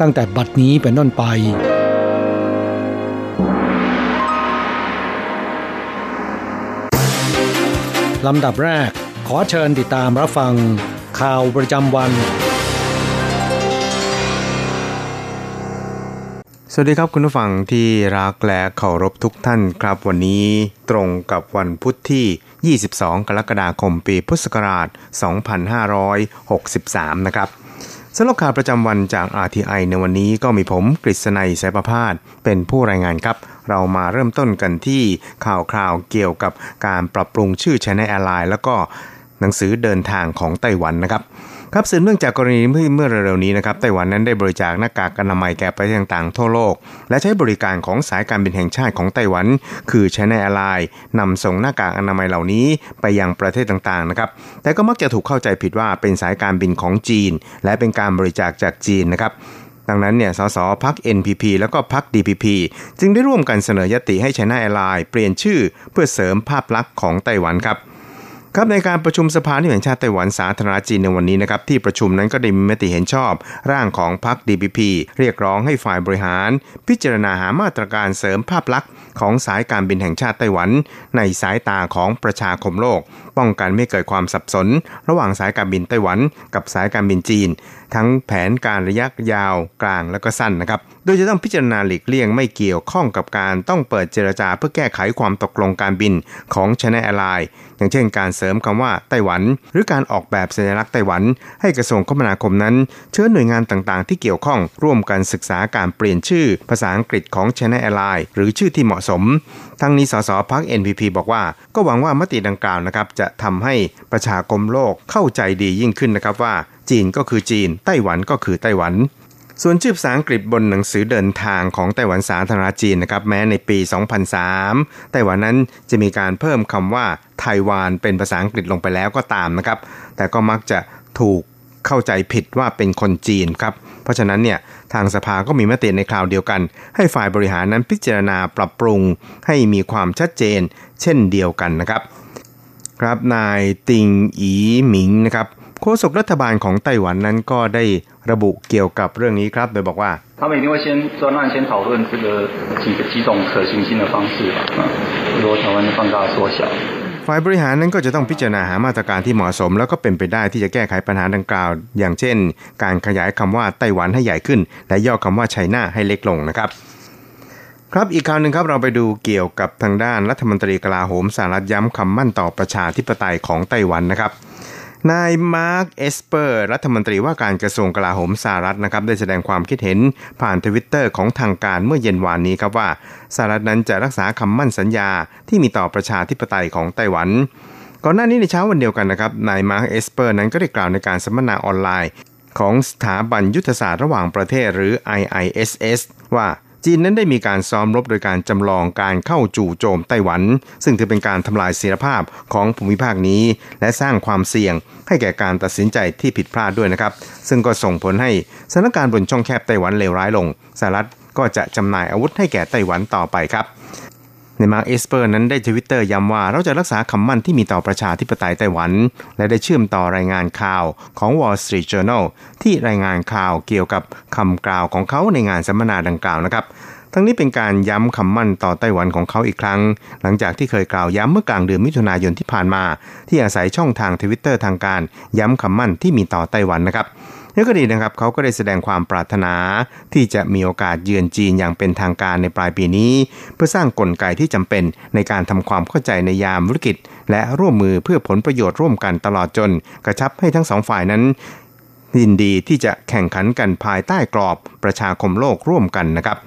ตั้งแต่บัดนี้เป็นต้นไป ลำดับแรกขอเชิญติดตามรับฟัง ข่าวประจำวัน สวัสดีครับคุณผู้ฟังที่รักและเคารพทุกท่านครับวันนี้ตรงกับวันพุทธที่ 22 กรกฎาคมปีพุทธศักราช 2563 นะครับ สำหรับข่าวประจำวันจาก RTI ในวันนี้ก็มีผมกฤษณัยสายประพาสเป็นผู้รายงานครับ เรามาเริ่มต้นกันที่ข่าวคราวเกี่ยวกับการปรับปรุงชื่อ China Airline แล้วก็หนังสือเดินทางของไต้หวันนะครับ ครับสืบเนื่องจากกรณีเมื่อเร็วๆนี้นะครับไต้หวันนั้นได้บริจาคหน้ากากอนามัยแก่ประเทศต่างๆทั่วโลก และใช้บริการของสายการบินแห่งชาติของไต้หวัน คือ China Airlines นำส่งหน้ากากอนามัยเหล่านี้ไปยังประเทศต่างๆนะครับแต่ก็มักจะถูกเข้าใจผิดว่าเป็นสายการบินของจีน และเป็นการบริจาคจากจีนนะครับดังนั้นเนี่ย สสพัก NPP แล้วก็พัก DPP จึงได้ร่วมกันเสนอยติให้ China Airlines เปลี่ยนชื่อเพื่อเสริมภาพลักษณ์ของไต้หวันครับ ครับในการประชุมสภาแห่งชาติไต้หวันสาธารณจีนในวันนี้นะครับที่ประชุมนั้นก็ได้มีมติเห็นชอบร่างของพรรค DPP เรียกร้องให้ฝ่ายบริหาร พิจารณาหามาตรการเสริมภาพลักษณ์ของสายการบินแห่งชาติไต้หวัน ในสายตาของประชาคมโลก ป้องกันไม่เกิดความสับสน ระหว่างสายการบินไต้หวัน กับสายการบินจีน ทั้งแผนการระยะยาวกลางและก็สั้นนะครับ โดยจะต้องพิจารณาหลีกเลี่ยงไม่เกี่ยวข้องกับการต้องเปิดเจรจาเพื่อแก้ไขความตกลงการบินของ China Airlines อย่างเช่นการเสริมคำว่าไต้หวัน หรือการออกแบบสัญลักษณ์ไต้หวัน ให้กระทรวงคมนาคมนั้น เชิญหน่วยงานต่างๆ ที่เกี่ยวข้องร่วมกันศึกษาการเปลี่ยนชื่อ ภาษาอังกฤษของ China Airlines หรือชื่อที่เหมาะสม ทั้งนี้สสพัก NPP บอกว่า ก็หวังว่ามติดังกล่าวนะครับจะทำให้ประชาคมโลกเข้าใจดียิ่งขึ้นนะครับว่า จีนก็คือจีน ไต้หวันก็คือไต้หวันส่วนชื่อภาษาอังกฤษบนหนังสือเดินทางของไต้หวันสาธารณจีนนะครับแม้ในปี 2003 ไต้หวันนั้นจะมีการเพิ่มคำว่าไต้หวันเป็นภาษาอังกฤษลงไปแล้วก็ตามนะครับ แต่ก็มักจะถูกเข้าใจผิดว่าเป็นคนจีนครับ เพราะฉะนั้นเนี่ย ทางสภาก็มีมติในคราวเดียวกัน ให้ฝ่ายบริหารนั้นพิจารณาปรับปรุง ให้มีความชัดเจน เช่นเดียวกันนะครับ ครับนายติงอีหมิงนะครับโฆษกรัฐบาลของไต้หวันนั้นก็ได้ระบุเกี่ยวกับเรื่องนี้ครับ โดยบอกว่า他们一定会先专案先讨论这个几个几种可行性的方式吧，比如台湾的放大缩小。 ฝ่ายบริหารนั้นก็จะต้องพิจารณาหามาตรการที่เหมาะสม แล้วก็เป็นไปได้ที่จะแก้ไขปัญหาดังกล่าว อย่างเช่น การขยายคำว่าไต้หวันให้ใหญ่ขึ้น และย่อคำว่า China ให้เล็กลงนะครับครับอีกข่าวหนึ่งครับเราไปดูเกี่ยวกับทางด้านรัฐมนตรีกลาโหมสหรัฐย้ำคำมั่นต่อประชาธิปไตยของไต้หวันนะครับ นายมาร์คเอสเปอร์ รัฐมนตรีว่าการกระทรวงกลาโหมสหรัฐนะครับได้แสดงความคิดเห็นผ่านทวิตเตอร์ของทางการเมื่อเย็นวานนี้ครับว่าสหรัฐนั้นจะรักษาคำมั่นสัญญาที่มีต่อประชาธิปไตยของไต้หวันก่อนหน้านี้ในเช้าวันเดียวกันนะครับนายมาร์คเอสเปอร์นั้นก็ได้กล่าวในการสัมมนาออนไลน์ ของสถาบันยุทธศาสตร์ระหว่างประเทศหรือ IISS ว่า จีนนั้นได้มีการซ้อมรบโดยการจำลองการเข้าจู่โจมไต้หวัน ซึ่งถือเป็นการทำลายเสรีภาพของภูมิภาคนี้ และสร้างความเสี่ยงให้แก่การตัดสินใจที่ผิดพลาดด้วยนะครับ ซึ่งก็ส่งผลให้สถานการณ์บนช่องแคบไต้หวันเลวร้ายลงสหรัฐก็จะจำหน่ายอาวุธให้แก่ไต้หวันต่อไปครับ นายมาร์กเอสเปอร์นั้นได้ทวิตเตอร์ย้ำว่าเราจะรักษาคำมั่นที่มีต่อประชาธิปไตยไต้หวัน และได้เชื่อมต่อรายงานข่าวของ Wall Street Journal ที่รายงานข่าวเกี่ยวกับคำกล่าวของเขาในงานสัมมนาดังกล่าวนะครับ ทั้งนี้เป็นการย้ำคำมั่นต่อไต้หวันของเขาอีกครั้ง หลังจากที่เคยกล่าวย้ำเมื่อกลางเดือนมิถุนายนที่ผ่านมา ที่อาศัยช่องทางทวิตเตอร์ทางการย้ำคำมั่นที่มีต่อไต้หวันนะครับ นี่ก็ดีนะครับเขาก็ได้แสดงความปรารถนาที่จะมีโอกาสเยือนจีนอย่างเป็นทางการในปลายปีนี้ เพื่อสร้างกลไกที่จำเป็นในการทำความเข้าใจในยามวิกฤตและร่วมมือเพื่อผลประโยชน์ร่วมกันตลอดจน กระชับให้ทั้งสองฝ่ายนั้นยินดีที่จะแข่งขันกันภายใต้กรอบประชาคมโลกร่วมกันนะครับ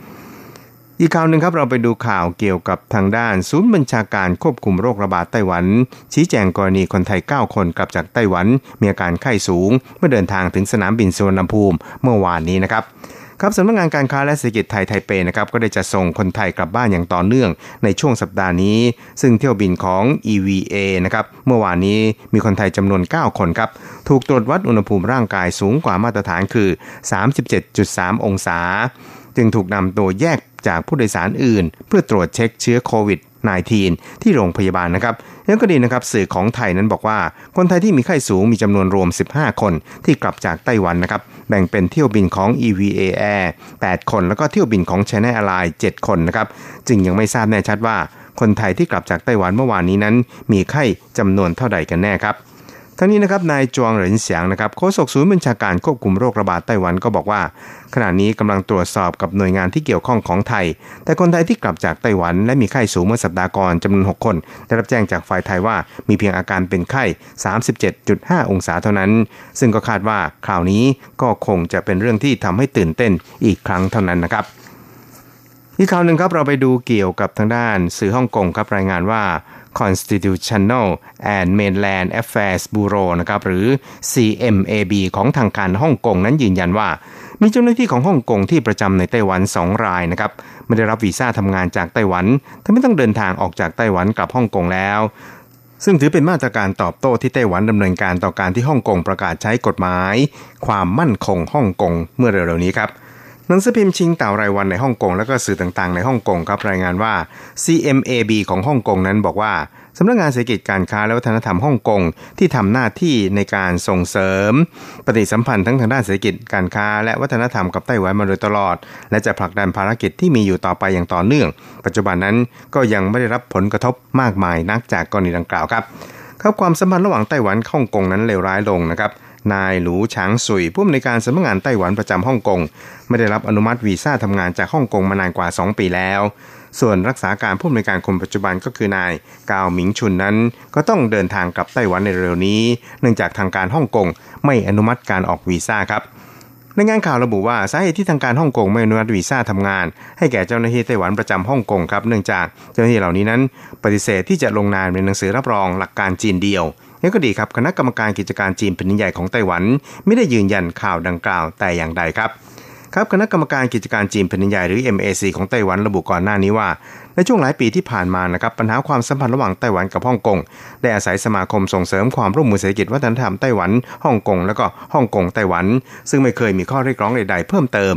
อีกข่าวหนึ่งครับเราไปดูข่าวเกี่ยวกับทางด้านศูนย์บัญชาการควบคุมโรคระบาดไต้หวัน ชี้แจงกรณีคนไทย 9 คนกลับจากไต้หวัน มีอาการไข้สูง เมื่อเดินทางถึงสนามบินสุวรรณภูมิเมื่อวานนี้นะครับครับสำนักงงานการค้าและเศรษฐกิจไทยไทเปนะครับก็ได้จะส่งคนไทยกลับบ้านอย่างต่อเนื่องในช่วงสัปดาห์นี้ ซึ่งเที่ยวบินของ EVA นะครับเมื่อวานนี้มีคนไทยจำนวน 9 คนครับถูกตรวจวัดอุณหภูมิร่างกายสูงกว่ามาตรฐานคือ 37.3 องศา จึงถูกนำตัวแยกจากผู้โดยสารอื่น เพื่อตรวจเช็คเชื้อโควิด -19 ที่โรงพยาบาลนะครับแล้วก็ดีนะครับสื่อของไทยนั้นบอกว่า คนไทยที่มีไข้สูงมีจำนวนรวม 15 คนที่กลับจากไต้หวันนะครับแบ่งเป็นเที่ยวบินของ EVA Air 8 คน แล้วก็เที่ยวบินของ China Airlines 7 คนนะครับจึงยังไม่ทราบแน่ชัดว่า คนไทยที่กลับจากไต้หวันเมื่อวานนี้นั้น มีไข้จำนวนเท่าใดกันแน่ครับ ทั้งนี้นะครับนายจวงเหรินเสียงนะครับโฆษกศูนย์บัญชาการควบคุมโรคระบาดไต้หวันก็บอกว่า ขณะนี้กำลังตรวจสอบกับหน่วยงานที่เกี่ยวข้องของไทย แต่คนไทยที่กลับจากไต้หวัน และมีไข้สูงเมื่อสัปดาห์ก่อนจำนวน 6 คน ได้รับแจ้งจากฝ่ายไทยว่ามีเพียงอาการเป็นไข้ 37.5 องศาเท่านั้น ซึ่งก็คาดว่าคราวนี้ก็คงจะเป็นเรื่องที่ทำให้ตื่นเต้นอีกครั้งเท่านั้นนะครับอีกข่าวหนึ่งครับเราไปดูเกี่ยวกับทางด้านสื่อฮ่องกงครับรายงานว่า Constitutional and Mainland Affairs Bureau นะครับหรือ CMAB ของทางการฮ่องกงนั้นยืนยันว่า มีเจ้าหน้าที่ของฮ่องกงที่ประจำในไต้หวัน 2 รายนะครับไม่ได้รับวีซ่าทำงานจากไต้หวันทำให้ต้องเดินทางออกจากไต้หวันกลับฮ่องกงแล้วซึ่งถือเป็นมาตรการตอบโต้ที่ไต้หวันดำเนินการต่อการที่ฮ่องกงประกาศใช้กฎหมาย ความมั่นคงฮ่องกงเมื่อเร็วๆนี้ครับ หนังสือพิมพ์ชิงเต่ารายวันในฮ่องกงและก็สื่อต่างๆในฮ่องกงครับรายงานว่า CMAB ของฮ่องกงนั้นบอกว่าสำนักงงานเศรษฐกิจการค้าและวัฒนธรรมฮ่องกงที่ทำหน้าที่ในการส่งเสริม ปฏิสัมพันธ์ทั้งทางด้านเศรษฐกิจการค้าและวัฒนธรรมกับไต้หวันมาโดยตลอด และจะผลักดันภารกิจที่มีอยู่ต่อไปอย่างต่อเนื่อง ปัจจุบันนั้นก็ยังไม่ได้รับผลกระทบมากมายนักจากกรณีดังกล่าวครับครับความสัมพันธ์ระหว่างไต้หวันฮ่องกงนั้นเลวร้ายลงนะครับ นายหลูฉางสุยผู้อำนวยการสำนักงานไต้หวันประจำฮ่องกง ไม่ได้รับอนุมัติวีซ่าทำงานจากฮ่องกงมานานกว่า 2 ปีแล้ว ส่วนรักษาการผู้อำนวยการคนปัจจุบันก็คือนายกาวหมิงชุนนั้น ก็ต้องเดินทางกลับไต้หวันในเร็วนี้ เนื่องจากทางการฮ่องกงไม่อนุมัติการออกวีซ่าครับในงานข่าวระบุว่าสาเหตุที่ทางการฮ่องกงไม่อนุมัติวีซ่าทำงาน ให้แก่เจ้าหน้าที่ไต้หวันประจำฮ่องกงครับเนื่องจากเจ้าหน้าที่เหล่านี้นั้น ปฏิเสธที่จะลงนามในหนังสือรับรองหลักการจีนเดียว นี่ก็ดีครับคณะกรรมการกิจการจีนแผ่นใหญ่ของไต้หวัน ไม่ได้ยืนยันข่าวดังกล่าวแต่อย่างใดครับครับคณะกรรมการกิจการจีนแผ่นใหญ่หรือ MAC ของไต้หวันระบุก่อนหน้านี้ว่า ในช่วงหลายปีที่ผ่านมานะครับปัญหาความสัมพันธ์ระหว่างไต้หวันกับฮ่องกงได้อาศัยสมาคมส่งเสริมความร่วมมือเศรษฐกิจวัฒนธรรมไต้หวันฮ่องกงแล้วก็ฮ่องกงไต้หวัน ซึ่งไม่เคยมีข้อเรียกร้องใดๆเพิ่มเติม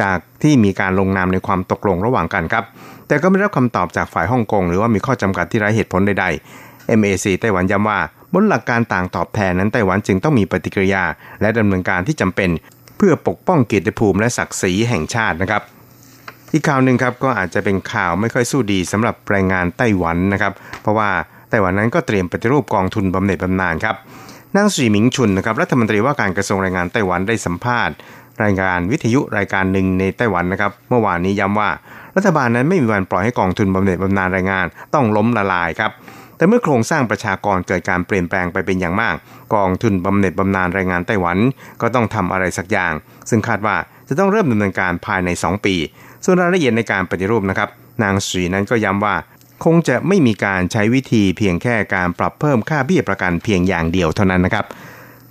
จากที่มีการลงนามในความตกลงระหว่างกันครับแต่ก็ไม่ได้รับคำตอบจากฝ่ายฮ่องกงหรือว่ามีข้อจำกัดที่ไร้เหตุผลใดๆ MAC ไต้หวันย้ำว่า นหลักการต่างตอบแทนนั้นไต้หวันจึงต้องมีปฏิกิริยา และดำเนินการที่จำเป็น เพื่อปกป้องเกียรติภูมิและศักดิ์ศรีแห่งชาตินะครับ อีกข่าวหนึ่งครับก็อาจจะเป็นข่าวไม่ค่อยสู้ดีสำหรับแรงงานไต้หวันนะครับ เพราะว่าไต้หวันนั้นก็เตรียมปฏิรูปกองทุนบำเหน็จบำนาญครับนางสีหมิงชุนนะครับรัฐมนตรีว่าการกระทรวงแรงงานไต้หวันได้สัมภาษณ์ รายการวิทยุรายการหนึ่งในไต้หวันนะครับ เมื่อวานนี้ย้ำว่า รัฐบาลนั้นไม่มีวันปล่อยให้กองทุนบำเหน็จบำนาญแรงงานต้องล้มละลายครับ แต่เมื่อโครงสร้างประชากรเกิดการเปลี่ยนแปลงไปเป็นอย่างมาก กองทุนบำเหน็จบำนาญแรงงานไต้หวัน ก็ต้องทำอะไรสักอย่าง ซึ่งคาดว่าจะต้องเริ่มดำเนินการภายใน 2 ปี ส่วนรายละเอียดในการปฏิรูปนะครับ นางสีนั้นก็ย้ำว่า คงจะไม่มีการใช้วิธีเพียงแค่การปรับเพิ่มค่าเบี้ยประกันเพียงอย่างเดียวเท่านั้นนะครับ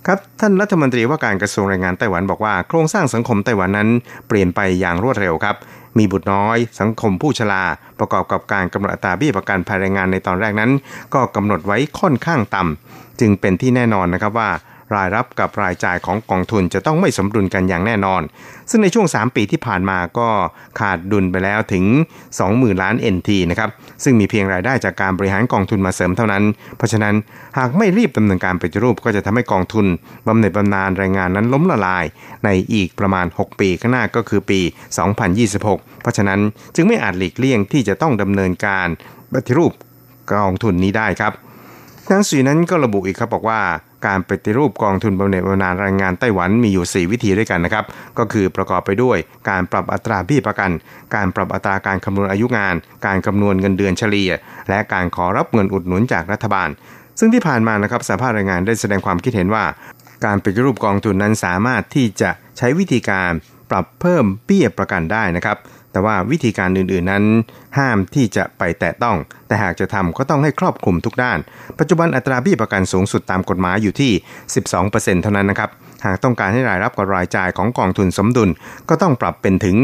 ครับท่านรัฐมนตรีว่าการกระทรวงแรงงานไต้หวันบอกว่าโครงสร้างสังคมไต้หวันนั้นเปลี่ยนไปอย่างรวดเร็วครับ มีบุตรน้อย สังคมผู้ชราประกอบกับการกำหนดอัตราเบี้ยประกันภายแรงงานในตอนแรกนั้น ก็กำหนดไว้ค่อนข้างต่ำจึงเป็นที่แน่นอนนะครับว่า รายรับกับรายจ่ายของกองทุนจะต้องไม่สมดุลกันอย่างแน่นอน ซึ่งในช่วง 3 ปีที่ผ่านมาก็ขาดดุลไปแล้วถึง 20,000 ล้าน NT นะครับ ซึ่งมีเพียงรายได้จากการบริหารกองทุนมาเสริมเท่านั้น เพราะฉะนั้นหากไม่รีบดำเนินการปฏิรูปก็จะทำให้กองทุนบำเหน็จบำนาญแรงงานนั้นล้มละลาย ในอีกประมาณ 6 ปีข้างหน้าก็คือปี 2026 เพราะฉะนั้นจึงไม่อาจหลีกเลี่ยงที่จะต้องดำเนินการปฏิรูปกองทุนนี้ได้ครับ หนังสือนั้นก็ระบุอีกครับบอกว่าการปฏิรูปกองทุนบำเหน็จบำนาญแรงงานไต้หวันมีอยู่ 4 วิธีด้วยกันนะครับ ก็คือประกอบไปด้วยการปรับอัตราพี่ประกัน การปรับอัตราการคำนวณอายุงาน การคำนวณเงินเดือนเฉลี่ย และการขอรับเงินอุดหนุนจากรัฐบาล ซึ่งที่ผ่านมานะครับสภาพแรงงานได้แสดงความคิดเห็นว่า การปฏิรูปกองทุนนั้นสามารถที่จะใช้วิธีการปรับเพิ่มเบี้ยประกันได้นะครับ แต่ว่าวิธีการอื่นๆนั้น ห้ามที่จะไปแตะต้อง แต่หากจะทำก็ต้องให้ครอบคลุมทุกด้าน ปัจจุบันอัตราเบี้ยประกันสูงสุดตามกฎหมายอยู่ที่ 12%เท่านั้นนะครับ หากต้องการให้รายรับกับรายจ่ายของกองทุนสมดุล ก็ต้องปรับเป็นถึง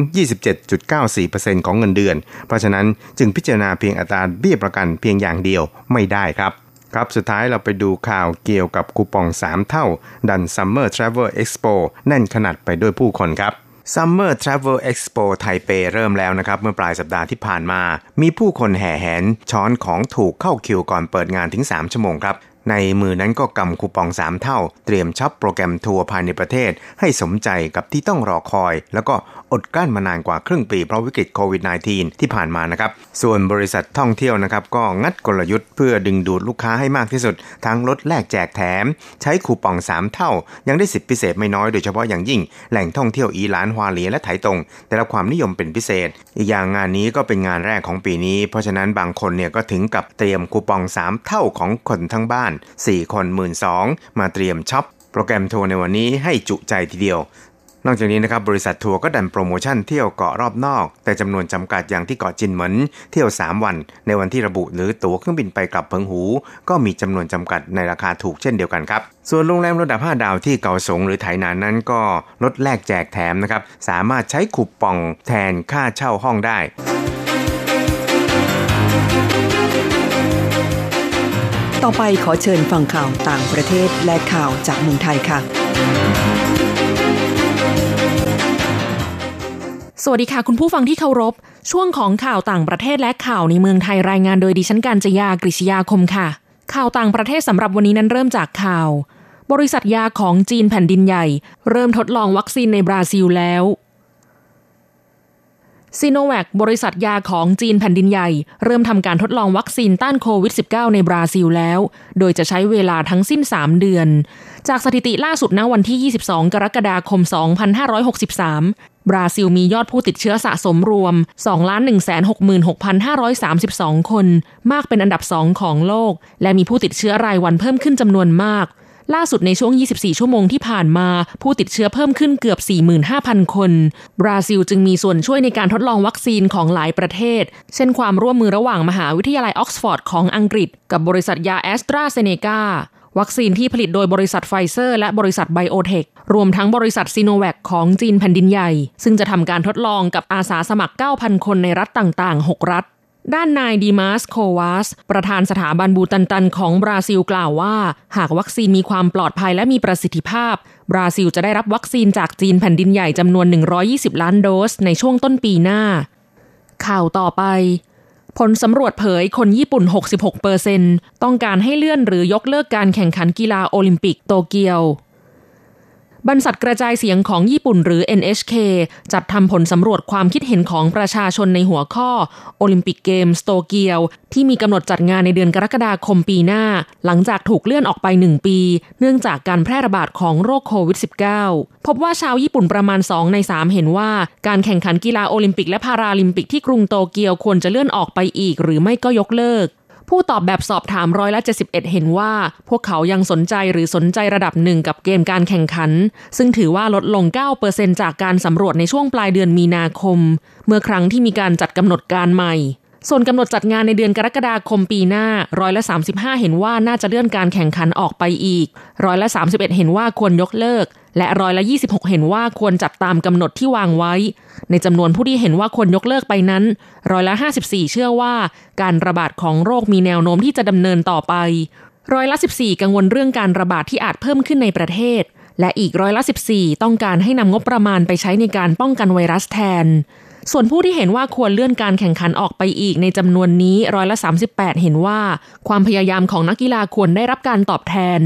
27.94%ของเงินเดือน เพราะฉะนั้นจึงพิจารณาเพียงอัตราเบี้ยประกันเพียงอย่างเดียวไม่ได้ครับครับ สุดท้ายเราไปดูข่าวเกี่ยวกับคูปอง 3 เท่า ดัน Summer Travel Expo แน่นขนาดไปด้วยผู้คนครับ Summer Travel Expo ไทเปเริ่มแล้วนะครับ เมื่อปลายสัปดาห์ที่ผ่านมา มีผู้คนแห่แหนช้อนของถูกเข้าคิวก่อนเปิดงานถึง 3 ชั่วโมงครับ ในมือนั้นก็กำคูปอง 3 เท่า เตรียมช็อปโปรแกรมทัวร์ภายในประเทศ ให้สมใจกับที่ต้องรอคอย แล้วก็อดกลั้นมานานกว่าครึ่งปีเพราะวิกฤตโควิด -19 ที่ผ่านมานะครับ ส่วนบริษัทท่องเที่ยวนะครับ ก็งัดกลยุทธ์เพื่อดึงดูดลูกค้าให้มากที่สุด ทั้งลดแลกแจกแถม ใช้คูปอง 3 เท่า ยังได้สิทธิพิเศษไม่น้อยโดยเฉพาะอย่างยิ่ง แหล่งท่องเที่ยวอีหลานฮวาเลียและไถตงได้รับความนิยมเป็นพิเศษ อีกอย่างงานนี้ก็เป็นงานแรกของปีนี้ เพราะฉะนั้นบางคนเนี่ยก็ถึงกับเตรียมคูปอง 3 เท่าของคนทั้งบ้าน4 คน12,000มาเตรียมช็อปโปรแกรมทัวร์ในวันนี้ให้จุใจทีเดียวนอกจากนี้นะครับบริษัททัวร์ก็ดันโปรโมชั่นเที่ยวเกาะรอบนอก แต่จำนวนจำกัดอย่างที่เกาะจินเหมินเที่ยว 3 วัน ในวันที่ระบุหรือตั๋วเครื่องบินไปกลับเพิงหู ก็มีจำนวนจำกัดในราคาถูกเช่นเดียวกันครับส่วนโรงแรมระดับ 5 ดาวที่เกาสงหรือไถนานนั้นก็ลดแลกแจกแถมนะครับสามารถใช้คูปองแทนค่าเช่าห้องได้ ต่อไปขอเชิญฟังข่าวต่างประเทศและข่าวจากเมืองไทยค่ะ สวัสดีค่ะคุณผู้ฟังที่เคารพ ช่วงของข่าวต่างประเทศและข่าวในเมืองไทยรายงานโดยดิฉันการจยากริชยาคมค่ะ ข่าวต่างประเทศสำหรับวันนี้นั้นเริ่มจากข่าว บริษัทยาของจีนแผ่นดินใหญ่ เริ่มทดลองวัคซีนในบราซิลแล้ว ซีโนแวคบริษัทยาของจีนแผ่นดินใหญ่ เริ่มทำการทดลองวัคซีนต้านโควิด -19 ในบราซิลแล้ว โดยจะใช้เวลาทั้งสิ้น 3 เดือน จากสถิติล่าสุดณวันที่ 22 กรกฎาคม 2563 บราซิลมียอดผู้ติดเชื้อสะสมรวม 2,166,532 คน มากเป็นอันดับ 2 ของโลก และมีผู้ติดเชื้อรายวันเพิ่มขึ้นจำนวนมาก ล่าสุดในช่วง 24 ชั่วโมงที่ผ่านมา ผู้ติดเชื้อเพิ่มขึ้นเกือบ 45,000 คน บราซิลจึงมีส่วนช่วยในการทดลองวัคซีนของหลายประเทศ เช่นความร่วมมือระหว่างมหาวิทยาลัยออกซฟอร์ดของอังกฤษ กับบริษัทยาแอสตราเซเนกาวัคซีนที่ผลิตโดยบริษัทไฟเซอร์และบริษัทไบโอเทค รวมทั้งบริษัทซีโนแวคของจีนแผ่นดินใหญ่ ซึ่งจะทำการทดลองกับอาสาสมัคร 9,000 คนในรัฐต่างๆ 6 รัฐ ด้านนายดีมาสโควาส ประธานสถาบันบูตันตันของบราซิลกล่าวว่า หากวัคซีนมีความปลอดภัยและมีประสิทธิภาพ บราซิลจะได้รับวัคซีนจากจีนแผ่นดินใหญ่จำนวน 120 ล้านโดสในช่วงต้นปีหน้า ข่าวต่อไป ผลสำรวจเผยคนญี่ปุ่น 66เปอร์เซนต้องการให้เลื่อนหรือยกเลิกการแข่งขันกีฬาโอลิมปิกโตเกียว บรรษัทกระจายเสียงของญี่ปุ่นหรือ NHK จัดทำผลสำรวจความคิดเห็นของประชาชนในหัวข้อโอลิมปิกเกมสโตเกียว ที่มีกำหนดจัดงานในเดือนกรกฎาคมปีหน้า หลังจากถูกเลื่อนออกไปหนึ่งปี เนื่องจากการแพร่ระบาดของโรคโควิด -19 พบว่าชาวญี่ปุ่นประมาณ 2 ใน 3 เห็นว่า การแข่งขันกีฬาโอลิมปิกและพาราลิมปิกที่กรุงโตเกียวควรจะเลื่อนออกไปอีก หรือไม่ก็ยกเลิก ผู้ตอบแบบสอบถามร้อยละ71 เห็นว่า พวกเขายังสนใจหรือสนใจระดับหนึ่งกับเกมการแข่งขัน ซึ่งถือว่าลดลง 9%จากการสำรวจในช่วงปลายเดือนมีนาคม เมื่อครั้งที่มีการจัดกำหนดการใหม่ ส่วนกำหนดจัดงานในเดือนกรกฎาคมปีหน้าร้อยละ 35 เห็นว่าน่าจะเลื่อนการแข่งขันออกไปอีกร้อยละ 31 เห็นว่าควรยกเลิก และร้อยละ 26 เห็นว่าควรจัดตามกำหนดที่วางไว้ ในจำนวนผู้ที่เห็นว่าควรยกเลิกไปนั้นร้อยละ 54 เชื่อว่าการระบาดของโรคมีแนวโน้มที่จะดำเนินต่อไปร้อยละ 14 กังวลเรื่องการระบาดที่อาจเพิ่มขึ้นในประเทศ และอีกร้อยละ 14 ต้องการให้นำงบประมาณไปใช้ในการป้องกันไวรัสแทน ส่วนผู้ที่เห็นว่าควรเลื่อนการแข่งขันออกไปอีกในจำนวนนี้ร้อยละ 38 เห็นว่า ความพยายามของนักกีฬาควรได้รับการตอบแทน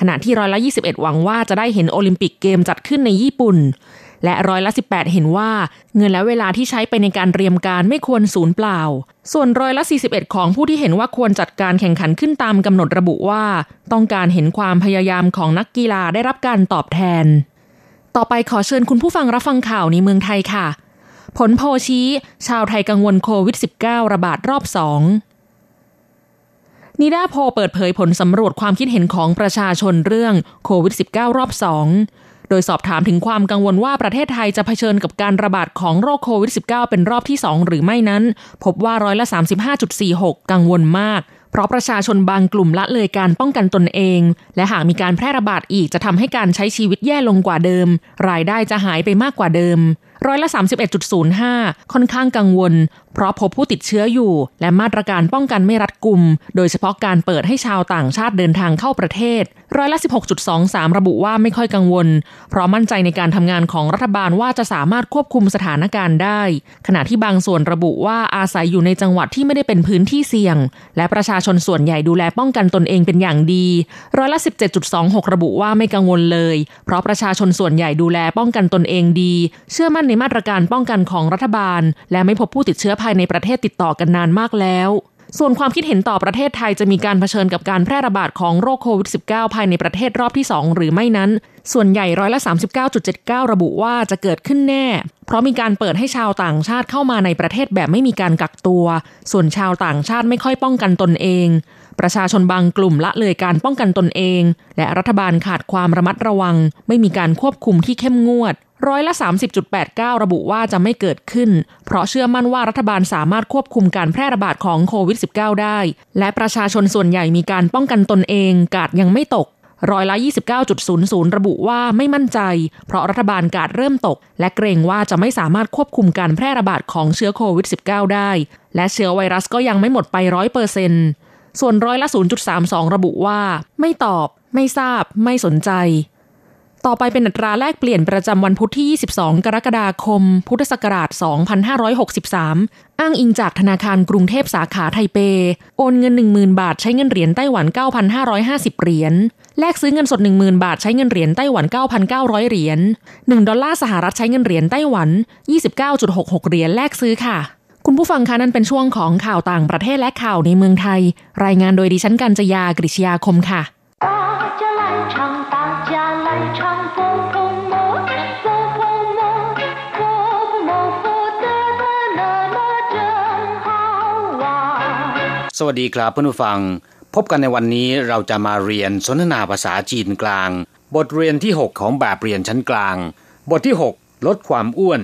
ขณะที่ร้อยละ 21 หวังว่าจะได้เห็นโอลิมปิกเกมจัดขึ้นในญี่ปุ่น และร้อยละ 18 เห็นว่า เงินและเวลาที่ใช้ไปในการเตรียมการไม่ควรสูญเปล่า ส่วนร้อยละ 41 ของผู้ที่เห็นว่าควรจัดการแข่งขันขึ้นตามกำหนดระบุว่า ต้องการเห็นความพยายามของนักกีฬาได้รับการตอบแทน ต่อไปขอเชิญคุณผู้ฟังรับฟังข่าวในเมืองไทยค่ะ ผลโพชี้ ชาวไทยกังวลโควิด -19 ระบาดรอบสองนิดาโพเปิดเผยผลสำรวจความคิดเห็นของประชาชนเรื่องโควิด -19 รอบ2โดยสอบถามถึงความกังวลว่าประเทศไทยจะเผชิญกับการระบาดของโรคโควิด -19 เป็นรอบที่ 2 หรือไม่นั้น พบว่าร้อยละ 35.46 กังวลมาก เพราะประชาชนบางกลุ่มละเลยการป้องกันตนเอง และหากมีการแพร่ระบาดอีกจะทำให้การใช้ชีวิตแย่ลงกว่าเดิม รายได้จะหายไปมากกว่าเดิม ร้อยละ 31.05 ค่อนข้างกังวล เพราะพบผู้ติดเชื้ออยู่ และมาตรการป้องกันไม่รัดกุม โดยเฉพาะการเปิดให้ชาวต่างชาติเดินทางเข้าประเทศ ร้อยละ 16.23 ระบุว่าไม่ค่อยกังวล เพราะมั่นใจในการทำงานของรัฐบาลว่าจะสามารถควบคุมสถานการณ์ได้ ขณะที่บางส่วนระบุว่าอาศัยอยู่ในจังหวัดที่ไม่ได้เป็นพื้นที่เสี่ยง และประชาชนส่วนใหญ่ดูแลป้องกันตนเองเป็นอย่างดี ร้อยละ 17.26 ระบุว่าไม่กังวลเลย เพราะประชาชนส่วนใหญ่ดูแลป้องกันตนเองดี เชื่อมั่นในมาตรการป้องกันของรัฐบาล และไม่พบผู้ติดเชื้อภายในประเทศติดต่อกันนานมากแล้วส่วนความคิดเห็นต่อประเทศไทยจะมีการเผชิญกับการแพร่ระบาดของโรคโควิด -19 ภายในประเทศรอบที่ 2 หรือไม่นั้น ส่วนใหญ่ร้อยละ 39.79 ระบุว่าจะเกิดขึ้นแน่ เพราะมีการเปิดให้ชาวต่างชาติเข้ามาในประเทศแบบไม่มีการกักตัว ส่วนชาวต่างชาติไม่ค่อยป้องกันตนเอง ประชาชนบางกลุ่มละเลยการป้องกันตนเอง และรัฐบาลขาดความระมัดระวัง ไม่มีการควบคุมที่เข้มงวดร้อยละ 30.89 ระบุว่าจะไม่เกิดขึ้น เพราะเชื่อมั่นว่ารัฐบาลสามารถควบคุมการแพร่ระบาดของโควิด -19 ได้ และประชาชนส่วนใหญ่มีการป้องกันตนเองกาดยังไม่ตกร้อยละ 29.00 ระบุว่าไม่มั่นใจ เพราะรัฐบาลกาดเริ่มตก และเกรงว่าจะไม่สามารถควบคุมการแพร่ระบาดของเชื้อโควิด -19 ได้ และเชื้อไวรัสก็ยังไม่หมดไปร้อยเปอร์เซ็นต์ ส่วนร้อยละ 0.32 ระบุว่า ไม่ตอบ ไม่ทราบ ไม่สนใจ ต่อไปเป็นอัตราแลกเปลี่ยนประจำวันพุธที่ 22 กรกฎาคม พุทธศักราช 2563 อ้างอิงจากธนาคารกรุงเทพสาขาไทเป โอนเงิน 10,000 บาทใช้เงินเหรียญไต้หวัน 9,550 เหรียญ แลกซื้อเงินสด 10,000 บาทใช้เงินเหรียญไต้หวัน 9,900 เหรียญ 1 ดอลลาร์สหรัฐใช้เงินเหรียญไต้หวัน 29.66 เหรียญแลกซื้อค่ะ คุณผู้ฟังคะนั่นเป็นช่วงของข่าวต่างประเทศและข่าวในเมืองไทย รายงานโดยดิฉันกัญจยากริชยาคมค่ะสวัสดีครับเพื่อนผู้ฟัง พบกันในวันนี้เราจะมาเรียนสนทนาภาษาจีนกลาง บทเรียนที่ 6 ของแบบเรียนชั้นกลาง บทที่ 6 ลดความอ้วน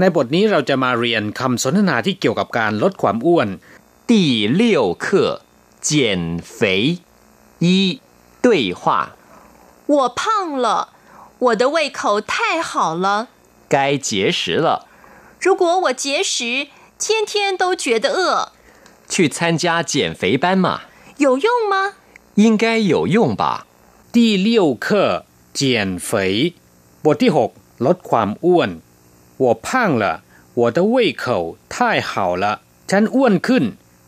ในบทนี้เราจะมาเรียนคำสนทนาที่เกี่ยวกับการลดความอ้วน 第六课减肥一对话我胖了，我的胃口太好了。该节食了，如果我节食，天天都觉得饿，去参加减肥班嘛，有用吗？应该有用吧。第六课减肥บทที่ 6 ลดความอ้วน 我胖了我的胃口太好了ฉันอ้วนขึ้น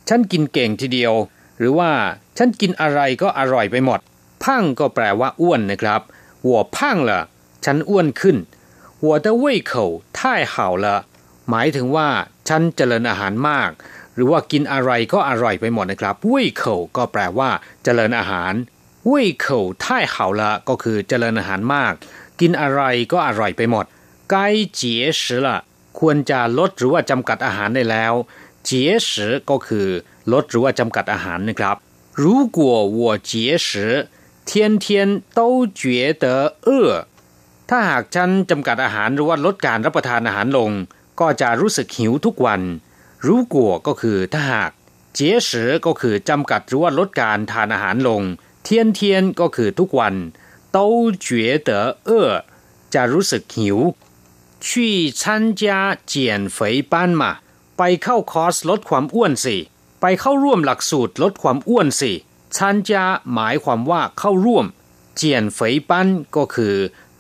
ฉันกินเก่งทีเดียว หรือว่าฉันกินอะไรก็อร่อยไปหมด พังก็แปลว่าอ้วนนะครับ我胖了ฉันอ้วนขึ้น我的胃口太好了หมายถึงว่า ฉันเจริญอาหารมาก หรือว่ากินอะไรก็อร่อยไปหมดนะครับ胃口ก็แปลว่า เจริญอาหาร胃口太好了ก็คือเจริญอาหารมาก กินอะไรก็อร่อยไปหมด 该节食了ควรจะลดหรือว่าจำกัดอาหารได้แล้วเ节食ก็คือ ลดหรือว่าจำกัดอาหารนะครับ如果我节食天天都觉得饿ถ้าหากฉันจำกัดอาหารหรือว่าลดการรับประทานอาหารลง ก็จะรู้สึกหิวทุกวัน如果ก็คือถ้าหากเ节食ก็คือจำกัดหรือว่าลดการทานอาหารลงเทียนเทียนก็คือทุกวัน都觉得饿จะรู้สึกหิว 去参加减肥班嘛ไปเข้าคอร์สลดความอ้วนสิ ไปเข้าร่วมหลักสูตรลดความอ้วนสิ参加หมายความว่าเข้าร่วมเจียนเฟยปั้นก็คือ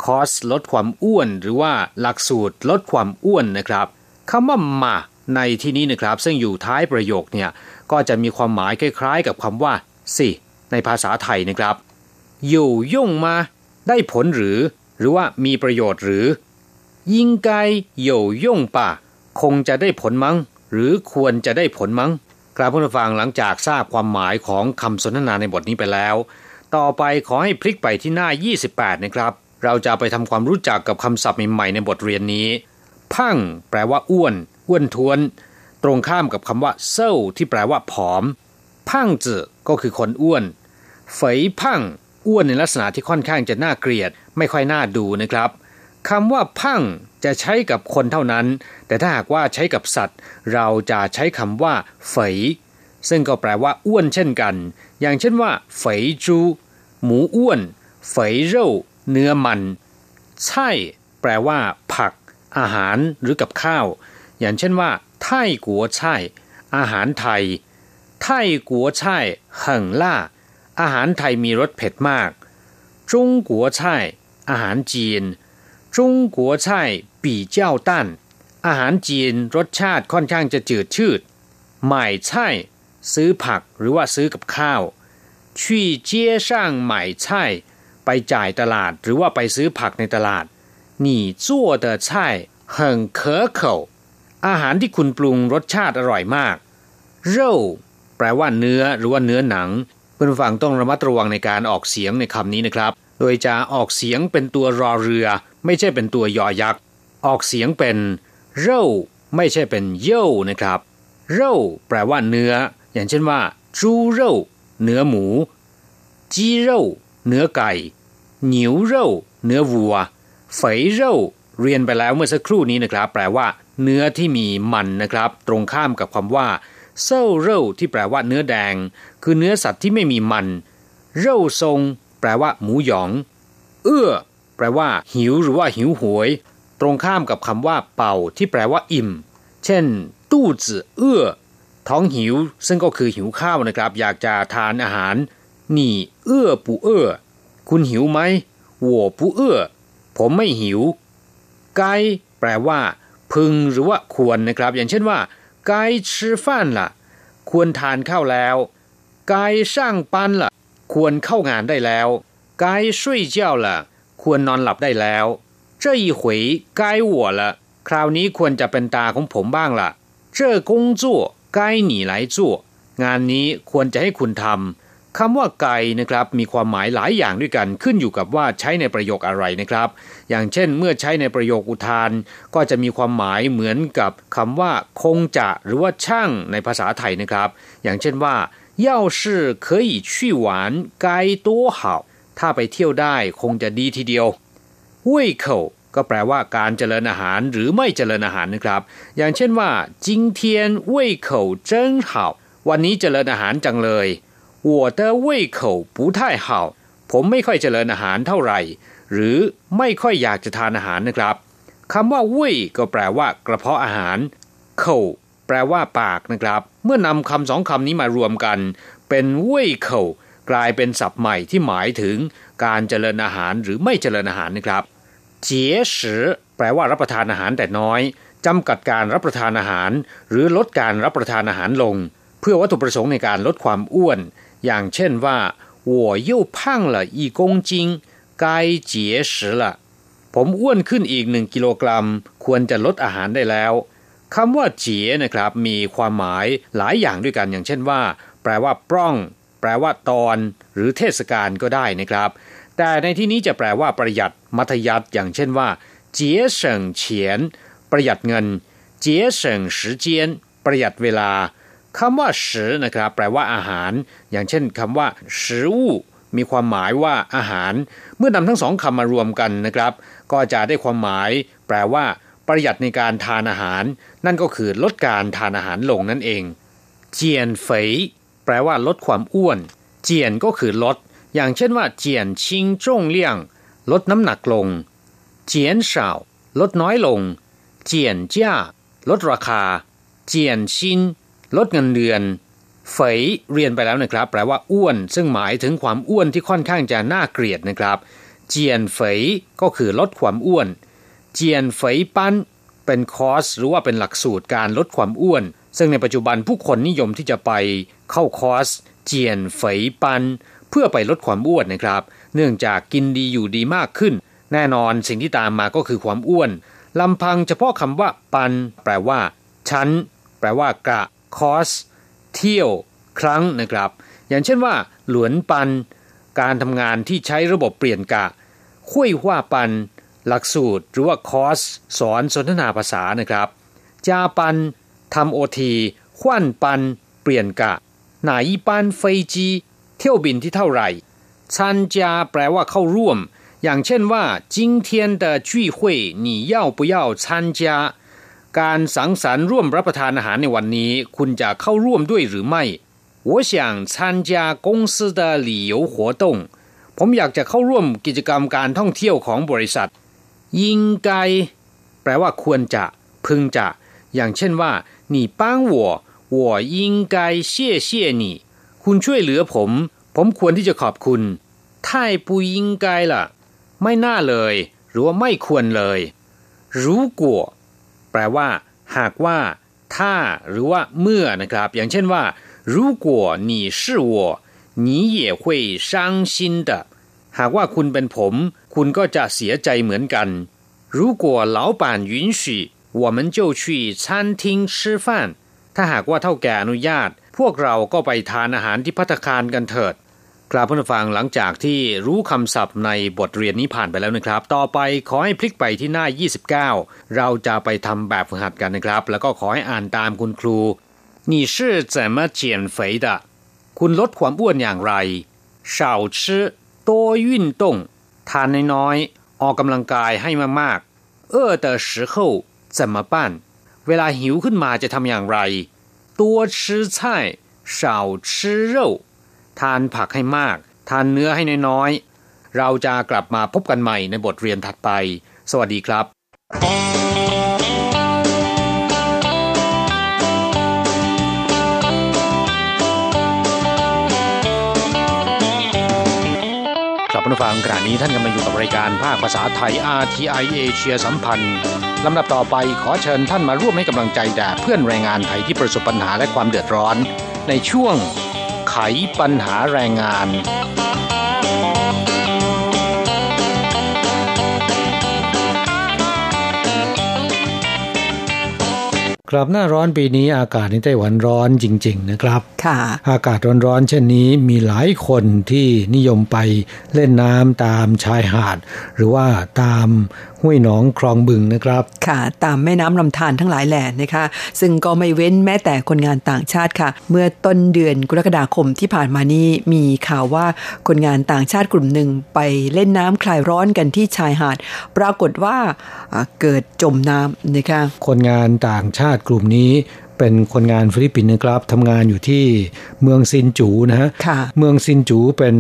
คอร์สลดความอ้วน หรือว่าหลักสูตรลดความอ้วนนะครับคำว่ามาในที่นี้นะครับ ซึ่งอยู่ท้ายประโยคเนี่ยก็จะมีความหมายคล้ายๆ กับคำว่า สิ ในภาษาไทยนะครับอยู่ย่งมาได้ผลหรือ หรือว่ามีประโยชน์หรือ ยิ่งไก有用吧คงจะได้ผลมั้ง หรือควรจะได้ผลมั้งครับผู้ฟังหลังจากทราบความหมายของคำสนทนาในบทนี้ไปแล้ว ต่อไปขอให้พลิกไปที่หน้า 28 นะครับ เราจะไปทำความรู้จักกับคำศัพท์ใหม่ๆในบทเรียนนี้ พังแปลว่าอ้วน อ้วนท้วน ตรงข้ามกับคำว่าเซ้าที่แปลว่าผอม พังจือก็คือคนอ้วน เฟยพังอ้วนในลักษณะที่ค่อนข้างจะน่าเกลียด ไม่ค่อยน่าดูนะครับ คำว่าพังจะใช้กับคนเท่านั้น แต่ถ้าหากว่าใช้กับสัตว์ เราจะใช้คำว่าเฟยซึ่งก็แปลว่าอ้วนเช่นกัน อย่างเช่นว่าเฟยจูหมูอ้วนเฟยเร่เนื้อมันใช่แปลว่า ผัก อาหารหรือกับข้าว อย่างเช่นว่าไทกัวช่ อาหารไทยไทกัวช่เหิงล่า อาหารไทยมีรสเผ็ดมาก จงกัวช่ อาหารจีน จงกัวช่ปีเจ้าตั้นอาหารจีนรสชาติค่อนข้างจะจืดชืดหม่ใช่ซื้อผักหรือว่าซื้อกับข้าวชี่เจี้ยช่างหม่ใช่ไปจ่ายตลาดหรือว่าไปซื้อผักในตลาด你做的菜很可口อาหารที่คุณปรุงรสชาติอร่อยมากเร่แปลว่าเนื้อหรือว่าเนื้อหนังเพื่อนฟังต้องระมัดระวังในการออกเสียงในคำนี้นะครับ โดยจะออกเสียงเป็นตัวรอเรือ ไม่ใช่เป็นตัวยอยักษ์ ออกเสียงเป็นเร่ไม่ใช่เป็นเย่นะครับเร่แปลว่าเนื้อ อย่างเช่นว่าจูเร่เนื้อหมูจีเร่เนื้อไก่หนิวเร่เนื้อวัวเฟยเร่เรียนไปแล้วเมื่อสักครู่นี้นะครับ แปลว่า เนื้อที่มีมันนะครับ ตรงข้ามกับคำว่าเซ่าเร่ที่แปลว่าเนื้อแดง คือเนื้อสัตว์ที่ไม่มีมัน เร่ทรง แปลว่าหมูหยอง เอื้อ แปลว่า หิวหรือว่าหิวโหวยตรงข้ามกับคำว่า เป่า ที่แปลว่า อิ่ม เช่น ตู้จื่อเอื้อ ท้องหิว ซึ่งก็คือหิวข้าวนะครับ อยากจะทานอาหาร นี่ เอื้อปูเอื้อ คุณหิวไหมหัวปูเอื้อ ผมไม่หิว ไกแปลว่า พึงหรือว่าควรนะครับ อย่างเช่นว่า ไกชื่อฟันล่ะ ควรทานข้าวแล้ว ไก่ช่างปันล่ะ ควรเข้างานได้แล้ว该睡觉了ควรนอนหลับได้แล้ว这一回该我了คราวนี้ควรจะเป็นตาของผมบ้างละ่ะ这工作该你来做งานนี้ควรจะให้คุณทำคำว่าไกนะครับ มีความหมายหลายอย่างด้วยกันขึ้นอยู่กับว่าใช้ในประโยคอะไรนะครับ อย่างเช่น เมื่อใช้ในประโยคอุทาน ก็จะมีความหมายเหมือนกับคำว่า คงจะหรือว่าช่างในภาษาไทยนะครับ อย่างเช่นว่า 要是可以去玩该多好ถ้าไปเที่ยวได้คงจะดีทีเดียว胃口ก็แปลว่าการเจริญอาหารหรือไม่เจริญอาหารนะครับ อย่างเช่นว่า今天胃口真好วันนี้เจริญอาหารจังเลย我的胃口不太好ผมไม่ค่อยเจริญอาหารเท่าไหร่ หรือไม่ค่อยอยากจะทานอาหารนะครับคำว่าเว่ยก็แปลว่ากระเพาะอาหารเข่า แปลว่าปากนะครับ เมื่อนำคำสองคำนี้มารวมกัน เป็นเว่ยเข่ากลายเป็นศัพท์ใหม่ที่หมายถึงการเจริญอาหารหรือไม่เจริญอาหารนะครับเจี๋ยสือแปลว่ารับประทานอาหารแต่น้อยจำกัดการรับประทานอาหาร หรือลดการรับประทานอาหารลง เพื่อวัตถุประสงค์ในการลดความอ้วน อย่างเช่นว่า我又胖了一公斤该节食了ผมอ้วนขึ้นอีกหนึ่งกิโลกรัม ควรจะลดอาหารได้แล้ว คำว่าเจี๋ยนะครับมีความหมายหลายอย่างด้วยกันอย่างเช่นว่า แปลว่าปล้อง แปลว่าตอน หรือเทศกาลก็ได้นะครับ แต่ในที่นี้จะแปลว่าประหยัดมัธยัติอย่างเช่นว่าเจี๋ยเฉิงเฉียนประหยัดเงิน เจี๋ยเฉิง时间ประหยัดเวลาคำว่าสือนะครับ แปลว่าอาหาร อย่างเช่นคำว่าสืออูมีความหมายว่าอาหาร เมื่อนำทั้งสองคำมารวมกันนะครับ ก็จะได้ความหมาย แปลว่า ประหยัดในการทานอาหาร นั่นก็คือลดการทานอาหารลงนั่นเอง เจียนเฟยแปลว่าลดความอ้วน เจียนก็คือลด อย่างเช่นว่า เจียนชิงจงเลี่ยง ลดน้ำหนักลง เจียนเฉาลดน้อยลง เจียนเจ้าลดราคา 减薪 ลดเงินเดือน 肥 เรียนไปแล้วนะครับ แปลว่าอ้วน ซึ่งหมายถึงความอ้วนที่ค่อนข้างจะน่าเกลียดนะครับ 减肥 ก็คือลดความอ้วน 减肥班 เป็นคอร์สหรือว่าเป็นหลักสูตรการลดความอ้วน ซึ่งในปัจจุบันผู้คนนิยมที่จะไปเข้าคอร์ส 减肥班 เพื่อไปลดความอ้วนนะครับ เนื่องจากกินดีอยู่ดีมากขึ้น แน่นอนสิ่งที่ตามมาก็คือความอ้วนลำพังเฉพาะคำว่าปัน แปลว่า ชั้น แปลว่ากะคอส เที่ยว ครั้งนะครับ อย่างเช่นว่า หลวนปัน การทำงานที่ใช้ระบบเปลี่ยนกะ คุ้ยว่าปัน หลักสูตรหรือว่าคอร์สสอนสนทนาภาษานะครับจาปันทำโอทีขวั่นปัน เปลี่ยนกะหนาอีปันเฟจีเที่ยวบินที่เท่าไหร่ชันจาแปลว่าเข้าร่วม อย่างเช่นว่า今天的聚会你要不要参加การสังสรรค์ร่วมรับประทานอาหารในวันนี้ คุณจะเข้าร่วมด้วยหรือไม่我想参加公司的旅游活动ผมอยากจะเข้าร่วมกิจกรรมการท่องเที่ยวของบริษัท ยิงไกแปลว่าควรจะ พึงจะ อย่างเช่นว่า你帮我我应该谢谢你คุณช่วยเหลือผม ผมควรที่จะขอบคุณ太不应该了ไม่น่าเลย หรือว่าไม่ควรเลย如果แปลว่า หากว่า ถ้า หรือว่าเมื่อนะครับ อย่างเช่นว่า如果你是我你也会伤心的หากว่าคุณเป็นผม คุณก็จะเสียใจเหมือนกัน如果老板允许我们就去餐厅吃饭ถ้าหากว่าเท่าแก่อนุญาต พวกเราก็ไปทานอาหารที่พัตคารกันเถิดกราบผู้ฟังหลังจากที่รู้คำศัพท์ในบทเรียนนี้ผ่านไปแล้วนะครับ ต่อไปขอให้พลิกไปที่หน้า 29 เราจะไปทำแบบฝึกหัดกันนะครับ แล้วก็ขอให้อ่านตามคุณครู你是怎么减肥的 คุณลดความอ้วนอย่างไร少吃多运动 ทานน้อยๆออกกำลังกายให้มากๆ饿的时候怎么办เวลาหิวขึ้นมาจะทำอย่างไร多吃菜少吃肉ทานผักให้มาก ทานเนื้อให้น้อยๆ เราจะกลับมาพบกันใหม่ในบทเรียนถัดไป สวัสดีครับ ฟังขณะนี้ท่านกำลังอยู่กับรายการภาคภาษาไทย RTI เอเชียสัมพันธ์ลำดับต่อไปขอเชิญท่านมาร่วมให้กำลังใจแด่เพื่อนแรงงานไทยที่ประสบปัญหาและความเดือดร้อน ในช่วงไขปัญหาแรงงานกลับหน้าร้อนปีนี้อากาศในไต้หวันร้อนจริง ๆ นะครับอากาศร้อนๆเช่นนี้มีหลายคนที่นิยมไปเล่นน้ำตามชายหาด หรือว่าตามห้วยหนองคลองบึงนะครับ ค่ะ ตามแม่น้ำลำธารทั้งหลายแหล่นะคะ ซึ่งก็ไม่เว้นแม้แต่คนงานต่างชาติค่ะ เมื่อต้นเดือนกรกฎาคมที่ผ่านมานี้มีข่าวว่าคนงานต่างชาติกลุ่มหนึ่งไปเล่นน้ำคลายร้อนกันที่ชายหาด ปรากฏว่าอ่าเกิดจมน้ำนะคะ คนงานต่างชาติกลุ่มนี้ เป็นคนงานฟิลิปปินส์นะครับทำงานอยู่ที่เมืองซินจูนะฮะค่ะเมืองซินจูเป็น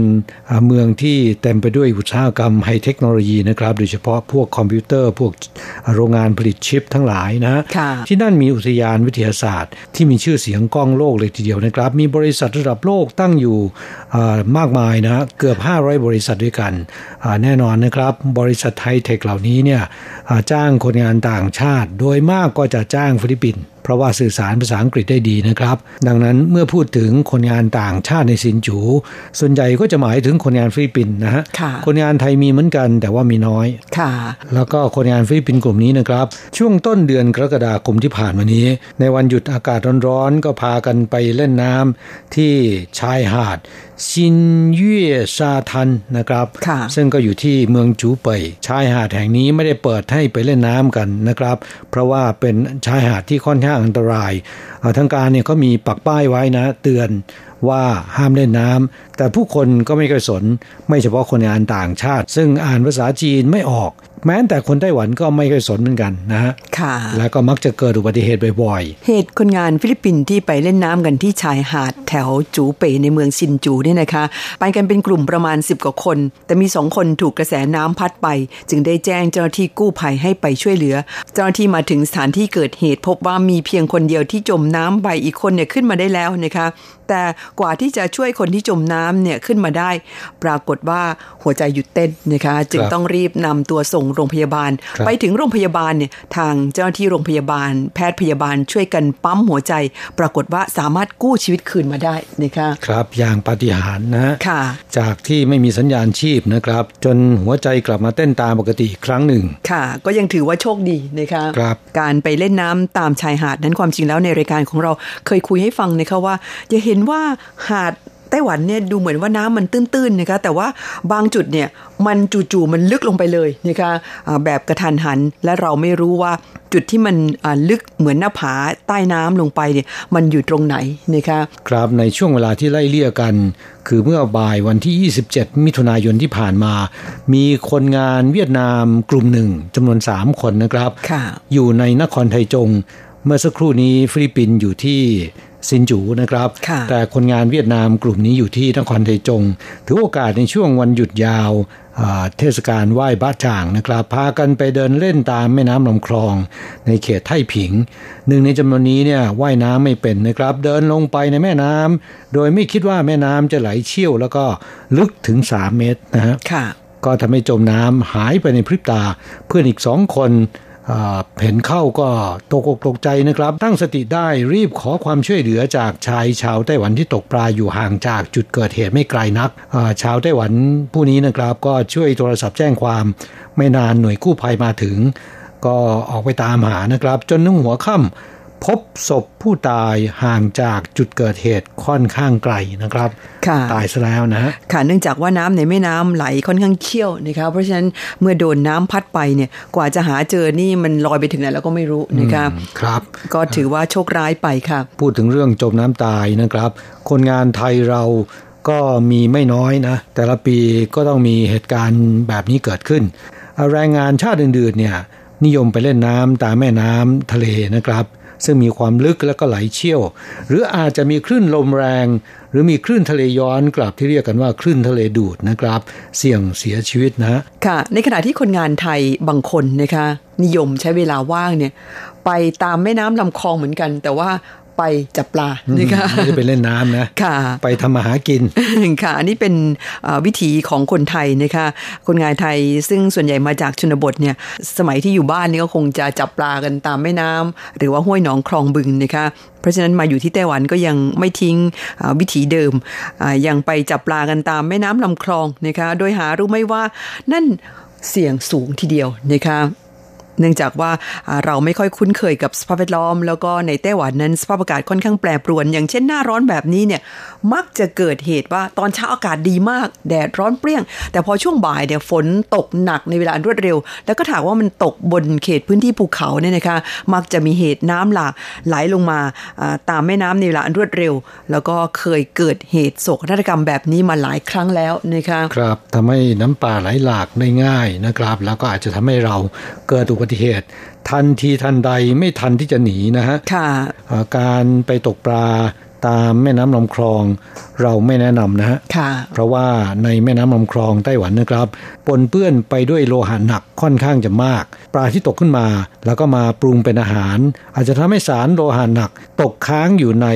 อ่าเมืองที่เต็มไปด้วยอุตสาหกรรมไฮเทคโนโลยีนะครับ โดยเฉพาะพวกคอมพิวเตอร์ พวกโรงงานผลิตชิปทั้งหลายนะค่ะที่นั่นมีอุทยานวิทยาศาสตร์ ที่มีชื่อเสียงก้องโลกเลยทีเดียวนะครับ มีบริษัทระดับโลกตั้งอยู่อ่ามากมายนะเกือบ 500 บริษัทด้วยกันอ่าแน่นอนนะครับ บริษัทไฮเทคเหล่านี้เนี่ยอ่าจ้างคนงานต่างชาติ โดยมากก็จะจ้างฟิลิปปินส์เพ ราะว่าสื่อสารภาษาอังกฤษได้ดีนะครับ ดังนั้นเมื่อพูดถึงคนงานต่างชาติในสินจู ส่วนใหญ่ก็จะหมายถึงคนงานฟิลิปปินส์นะฮะค่ะคนงานไทยมีเหมือนกันแต่ว่ามีน้อยค่ะ แล้วก็คนงานฟิลิปปินส์กลุ่มนี้นะครับ ช่วงต้นเดือนกรกฎาคมที่ผ่านมานี้ ในวันหยุดอากาศร้อนๆก็พากันไปเล่นน้ำที่ชายหาด ซินเย่ซาทันนะครับค่ะซึ่งก็อยู่ที่เมืองจูเป่ยชายหาดแห่งนี้ไม่ได้เปิดให้ไปเล่นน้ำกันนะครับ เพราะว่าเป็นชายหาดที่ค่อนข้างอันตรายเอ่อทางการเนี่ยก็มีปักป้ายไว้นะ เตือน ว่าห้ามเล่นน้ำแต่ผู้คนก็ไม่เคยสน ไม่เฉพาะคนงานต่างชาติ ซึ่งอ่านภาษาจีนไม่ออก แม้แต่คนไต้หวันก็ไม่เคยสนเหมือนกันนะฮะค่ะ แล้วก็มักจะเกิดอุบัติเหตุบ่อยเหตุคนงานฟิลิปปินส์ที่ไปเล่นน้ำกันที่ชายหาดแถวจูเป่ในเมืองซินจูเนี่ยนะคะ ไปกันเป็นกลุ่มประมาณ 10 กว่าคน แต่มีสองคนถูกกระแสน้ำพัดไป จึงได้แจ้งเจ้าหน้าที่กู้ภัยให้ไปช่วยเหลือ เจ้าหน้าที่มาถึงสถานที่เกิดเหตุพบว่ามีเพียงคนเดียวที่จมน้ำไปอีกคนเนี่ยขึ้นมาได้แล้วนะคะ แต่กว่าที่จะช่วยคนที่จมน้ำเนี่ยขึ้นมาได้ ปรากฏว่าหัวใจหยุดเต้นนะคะจึงต้องรีบนำตัวส่งโรงพยาบาลครับไปถึงโรงพยาบาลเนี่ยทางเจ้าหน้าที่โรงพยาบาล แพทย์พยาบาลช่วยกันปั๊มหัวใจ ปรากฏว่าสามารถกู้ชีวิตคืนมาได้นะคะๆครับอย่างปาฏิหาริย์นะฮะค่ะจากที่ไม่มีสัญญาณชีพนะครับ จนหัวใจกลับมาเต้นตามปกติอีกครั้งหนึ่ง ค่ะ ก็ยังถือว่าโชคดีนะคะครับการไปเล่นน้ำตามชายหาดนั้นความจริงแล้วในรายการของเราเคยคุยให้ฟังนะคะว่าอย่าเห็นว่าหาดไต้หวันเนี่ยดูเหมือนว่าน้ำมันตื้นๆนะคะแต่ว่าบางจุดเนี่ยมันจู่ๆมันลึกลงไปเลยนะคะอ่าแบบกระทันหันและเราไม่รู้ว่าจุดที่มันอ่าลึกเหมือนหน้าผาใต้น้ำลงไปเนี่ยมันอยู่ตรงไหนนะคะครับในช่วงเวลาที่ไล่เลี่ยกัน คือเมื่อบ่ายวันที่ 27 มิถุนายนที่ผ่านมา มีคนงานเวียดนามกลุ่มหนึ่งจำนวน 3 คนนะครับค่ะอยู่ในนครไทจง เมื่อสักครู่นี้ฟิลิปปินส์อยู่ที่ ซินจูนะครับค่ะแต่คนงานเวียดนามกลุ่มนี้อยู่ที่นครไทจง ถือโอกาสในช่วงวันหยุดยาวอ่าเทศกาลไหว้บ้าจ่างนะครับ พากันไปเดินเล่นตามแม่น้ำลำคลอง ในเขตไท่ผิง หนึ่งในจำนวนนี้เนี่ยว่ายน้ำไม่เป็นนะครับ เดินลงไปในแม่น้ำโดยไม่คิดว่าแม่น้ำจะไหลเชี่ยว แล้วก็ลึกถึง 3 เมตรนะฮะค่ะก็ทำให้จมน้ำหายไปในพริบตาเพื่อนอีกสองคนอ่า เห็นเข้าก็ตกอกตกใจนะครับ ตั้งสติได้รีบขอความช่วยเหลือจากชายชาวไต้หวันที่ตกปลาอยู่ห่างจากจุดเกิดเหตุไม่ไกลนัก ชาวไต้หวันผู้นี้นะครับ ก็ช่วยโทรศัพท์แจ้งความ ไม่นานหน่วยกู้ภัยมาถึง ก็ออกไปตามหานะครับ จนนึงหัวค่ำ พบศพผู้ตายห่างจากจุดเกิดเหตุค่อนข้างไกลนะครับค่ะตายซะแล้วนะฮะค่ะเนื่องจากว่าน้ำในแม่น้ำไหลค่อนข้างเชี่ยวนะคะเพราะฉะนั้นเมื่อโดนน้ำพัดไปเนี่ยกว่าจะหาเจอนี่มันลอยไปถึงไหนแล้วก็ไม่รู้นะคะครับ ก็ถือว่าโชคร้ายไปค่ะพูดถึงเรื่องจมน้ำตายนะครับ คนงานไทยเราก็มีไม่น้อยนะ แต่ละปีก็ต้องมีเหตุการณ์แบบนี้เกิดขึ้นแรงงานชาติอื่นๆเนี่ยนิยมไปเล่นน้ำตามแม่น้ำทะเลนะครับ ซึ่งมีความลึกแล้วก็ไหลเชี่ยว หรืออาจจะมีคลื่นลมแรง หรือมีคลื่นทะเลย้อนกลับที่เรียกกันว่าคลื่นทะเลดูดนะครับ เสี่ยงเสียชีวิตนะค่ะ ในขณะที่คนงานไทยบางคนนะคะนิยมใช้เวลาว่างเนี่ยไปตามแม่น้ำลำคลองเหมือนกัน แต่ว่า ไปจับปลานะคะไม่ได้ไปเล่นน้ำนะค่ะ ไปทำมาหากินค่ะ อันนี้เป็นเอ่อวิถีของคนไทยนะคะคนงานไทยซึ่งส่วนใหญ่มาจากชนบทเนี่ยสมัยที่อยู่บ้านนี่ก็คงจะจับปลากันตามแม่น้ำหรือว่าห้วยหนองคลองบึงนะคะเพราะฉะนั้นมาอยู่ที่ไต้หวันก็ยังไม่ทิ้งอ่าวิถีเดิมอ่ายังไปจับปลากันตามแม่น้ำลำคลองนะคะ โดยหารู้ไหมว่านั่นเสี่ยงสูงทีเดียวนะคะ เนื่องจากว่าเราไม่ค่อยคุ้นเคยกับสภาพแวดล้อม แล้วก็ในไต้หวันนั้นสภาพอากาศค่อนข้างแปรปรวน อย่างเช่นหน้าร้อนแบบนี้เนี่ยมักจะเกิดเหตุว่าตอนเช้าอากาศดีมาก แดดร้อนเปรี้ยง แต่พอช่วงบ่ายเนี่ยฝนตกหนักในเวลาอันรวดเร็ว แล้วก็ถามว่ามันตกบนเขตพื้นที่ภูเขาเนี่ยนะคะ มักจะมีเหตุน้ำหลากไหลลงมาตามแม่น้ำในเวลารวดเร็ว แล้วก็เคยเกิดเหตุโศกนาฏกรรมแบบนี้มาหลายครั้งแล้วนะคะครับทำให้น้ำป่าไหลหลากได้ง่ายนะครับ แล้วก็อาจจะทำให้เราเกิดอุบัติเหตุ ทันทีทันใดไม่ทันที่จะหนีนะฮะค่ะอ่าการไปตกปลา ตามแม่น้ำลำคลองเราไม่แนะนำนะฮะค่ะเพราะว่าในแม่น้ำลำคลองไต้หวันนะครับ ปนเปื้อนไปด้วยโลหะหนักค่อนข้างจะมาก ปลาที่ตกขึ้นมา แล้วก็มาปรุงเป็นอาหาร อาจจะทำให้สารโลหะหนัก ตกค้างอยู่ใน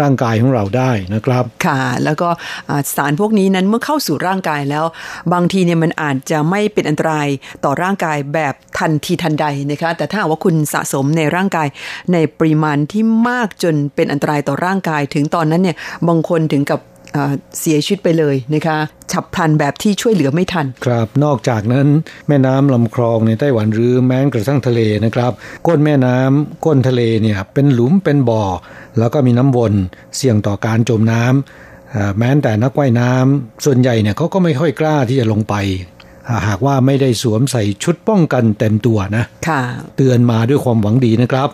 ร่างกายของเราได้นะครับ ค่ะ แล้วก็อ่าสารพวกนี้นั้นเมื่อเข้าสู่ร่างกายแล้ว บางทีเนี่ยมันอาจจะไม่เป็นอันตรายต่อร่างกายแบบทันทีทันใดนะคะแต่ถ้าหากว่าคุณสะสมในร่างกายในปริมาณที่มากจนเป็นอันตรายต่อร่างกายถึงตอนนั้นเนี่ยบางคนถึงกับอ่าเสียชีวิตไปเลยนะคะฉับพลันแบบที่ช่วยเหลือไม่ทัน ครับนอกจากนั้นแม่น้ำลำคลองในไต้หวันหรือแม้กระทั่งทะเลนะครับ ก้นแม่น้ำก้นทะเลเนี่ยเป็นหลุมเป็นบ่อ แล้วก็มีน้ำวนเสี่ยงต่อการจมน้ำอ่าแม้แต่นักว่ายน้ำส่วนใหญ่เนี่ยเขาก็ไม่ค่อยกล้าที่จะลงไปอ่าหากว่าไม่ได้สวมใส่ชุดป้องกันเต็มตัวนะค่ะเตือนมาด้วยความหวังดีนะครับ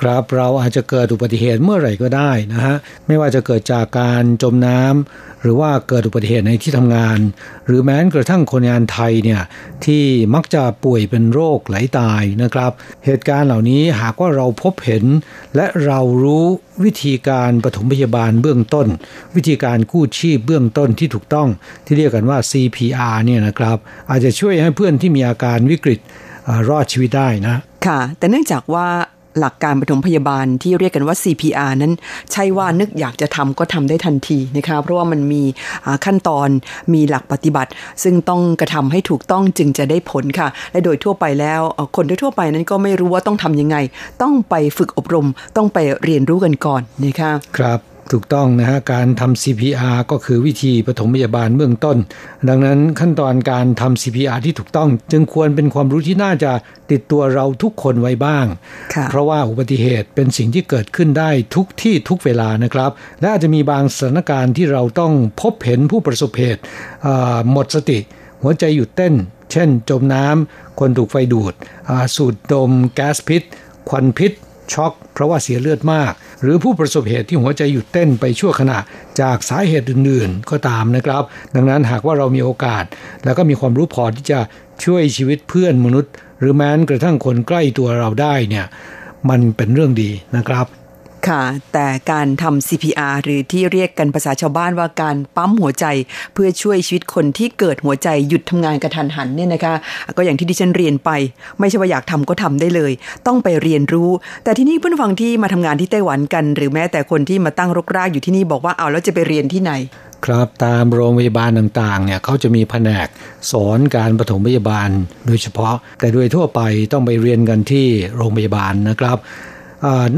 ครับเราอาจจะเกิดอุบัติเหตุเมื่อไหร่ก็ได้นะฮะไม่ว่าจะเกิดจากการจมน้ำหรือว่าเกิดอุบัติเหตุในที่ทำงาน หรือแม้กระทั่งคนงานไทยเนี่ยที่มักจะป่วยเป็นโรคไหลตายนะครับ เหตุการณ์เหล่านี้หากว่าเราพบเห็น และเรารู้วิธีการปฐมพยาบาลเบื้องต้น วิธีการกู้ชีพเบื้องต้นที่ถูกต้องที่เรียกกันว่า CPR เนี่ยนะครับ อาจจะช่วยให้เพื่อนที่มีอาการวิกฤตรอดชีวิตได้นะ ค่ะ แต่เนื่องจากว่า หลักการปฐมพยาบาลที่เรียกกันว่า CPR นั้น ใช่ว่านึกอยากจะทำก็ทำได้ทันทีนะคะเพราะว่ามันมีขั้นตอนมีหลักปฏิบัติ ซึ่งต้องกระทำให้ถูกต้องจึงจะได้ผลค่ะ และโดยทั่วไปแล้วคนทั่วไปนั้นก็ไม่รู้ว่าต้องทำยังไง ต้องไปฝึกอบรม ต้องไปเรียนรู้กันก่อนนะคะครับ ถูกต้องนะฮะการทำ CPR ก็คือวิธีปฐมพยาบาลเบื้องต้น ดังนั้นขั้นตอนการทำ CPR ที่ถูกต้อง จึงควรเป็นความรู้ที่น่าจะติดตัวเราทุกคนไว้บ้างค่ะเพราะว่าอุบัติเหตุเป็นสิ่งที่เกิดขึ้นได้ทุกที่ทุกเวลานะครับ และอาจจะมีบางสถานการณ์ที่เราต้องพบเห็นผู้ประสบเหตุอ่าหมดสติ หัวใจหยุดเต้น เช่น จมน้ำคนถูกไฟดูดอ่าสูดดม แก๊สพิษ ควันพิษ ช็อก เพราะว่าเสียเลือดมาก หรือผู้ประสบเหตุที่หัวใจหยุดเต้นไปชั่วขณะจากสาเหตุอื่นๆ ก็ตามนะครับ ดังนั้นหากว่าเรามีโอกาส แล้วก็มีความรู้พอที่จะช่วยชีวิตเพื่อนมนุษย์ หรือแม้กระทั่งคนใกล้ตัวเราได้เนี่ยมันเป็นเรื่องดีนะครับ ค่ะ แต่การทำ CPR หรือที่เรียกกันภาษาชาวบ้านว่าการปั๊มหัวใจ เพื่อช่วยชีวิตคนที่เกิดหัวใจหยุดทำงานกระทันหันเนี่ยนะคะ ก็อย่างที่ดิฉันเรียนไป ไม่ใช่ว่าอยากทำก็ทำได้เลย ต้องไปเรียนรู้ แต่ที่นี่เพื่อนฟังที่มาทำงานที่ไต้หวันกัน หรือแม้แต่คนที่มาตั้งรกรากอยู่ที่นี่บอกว่าเอาแล้วจะไปเรียนที่ไหน ครับตามโรงพยาบาลต่างๆเนี่ยเขาจะมีแผนกสอนการปฐมพยาบาล โดยเฉพาะแต่โดยทั่วไปต้องไปเรียนกันที่โรงพยาบาลนะครับ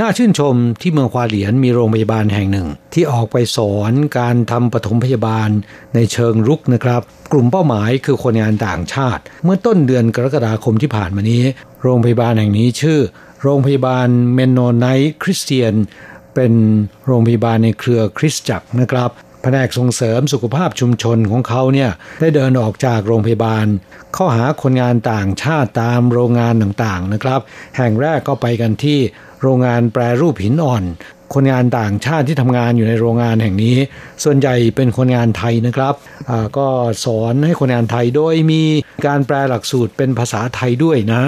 น่าชื่นชมที่เมืองควาเหลียนมีโรงพยาบาลแห่งหนึ่ง ที่ออกไปสอนการทำปฐมพยาบาลในเชิงรุกนะครับ กลุ่มเป้าหมายคือคนงานต่างชาติ เมื่อต้นเดือนกรกฎาคมที่ผ่านมานี้ โรงพยาบาลแห่งนี้ชื่อ โรงพยาบาลเมนโนไนท์คริสเตียน เป็นโรงพยาบาลในเครือคริสตจักรนะครับแผนกส่งเสริมสุขภาพชุมชนของเขาเนี่ยได้เดินออกจากโรงพยาบาล เข้าหาคนงานต่างชาติตามโรงงานต่างๆนะครับ แห่งแรกก็ไปกันที่ โรงงานแปรรูปหินอ่อน คนงานต่างชาติที่ทำงานอยู่ในโรงงานแห่งนี้ ส่วนใหญ่เป็นคนงานไทยนะครับก็สอนให้คนงานไทยโดยมีการแปลหลักสูตรเป็นภาษาไทยด้วยนะ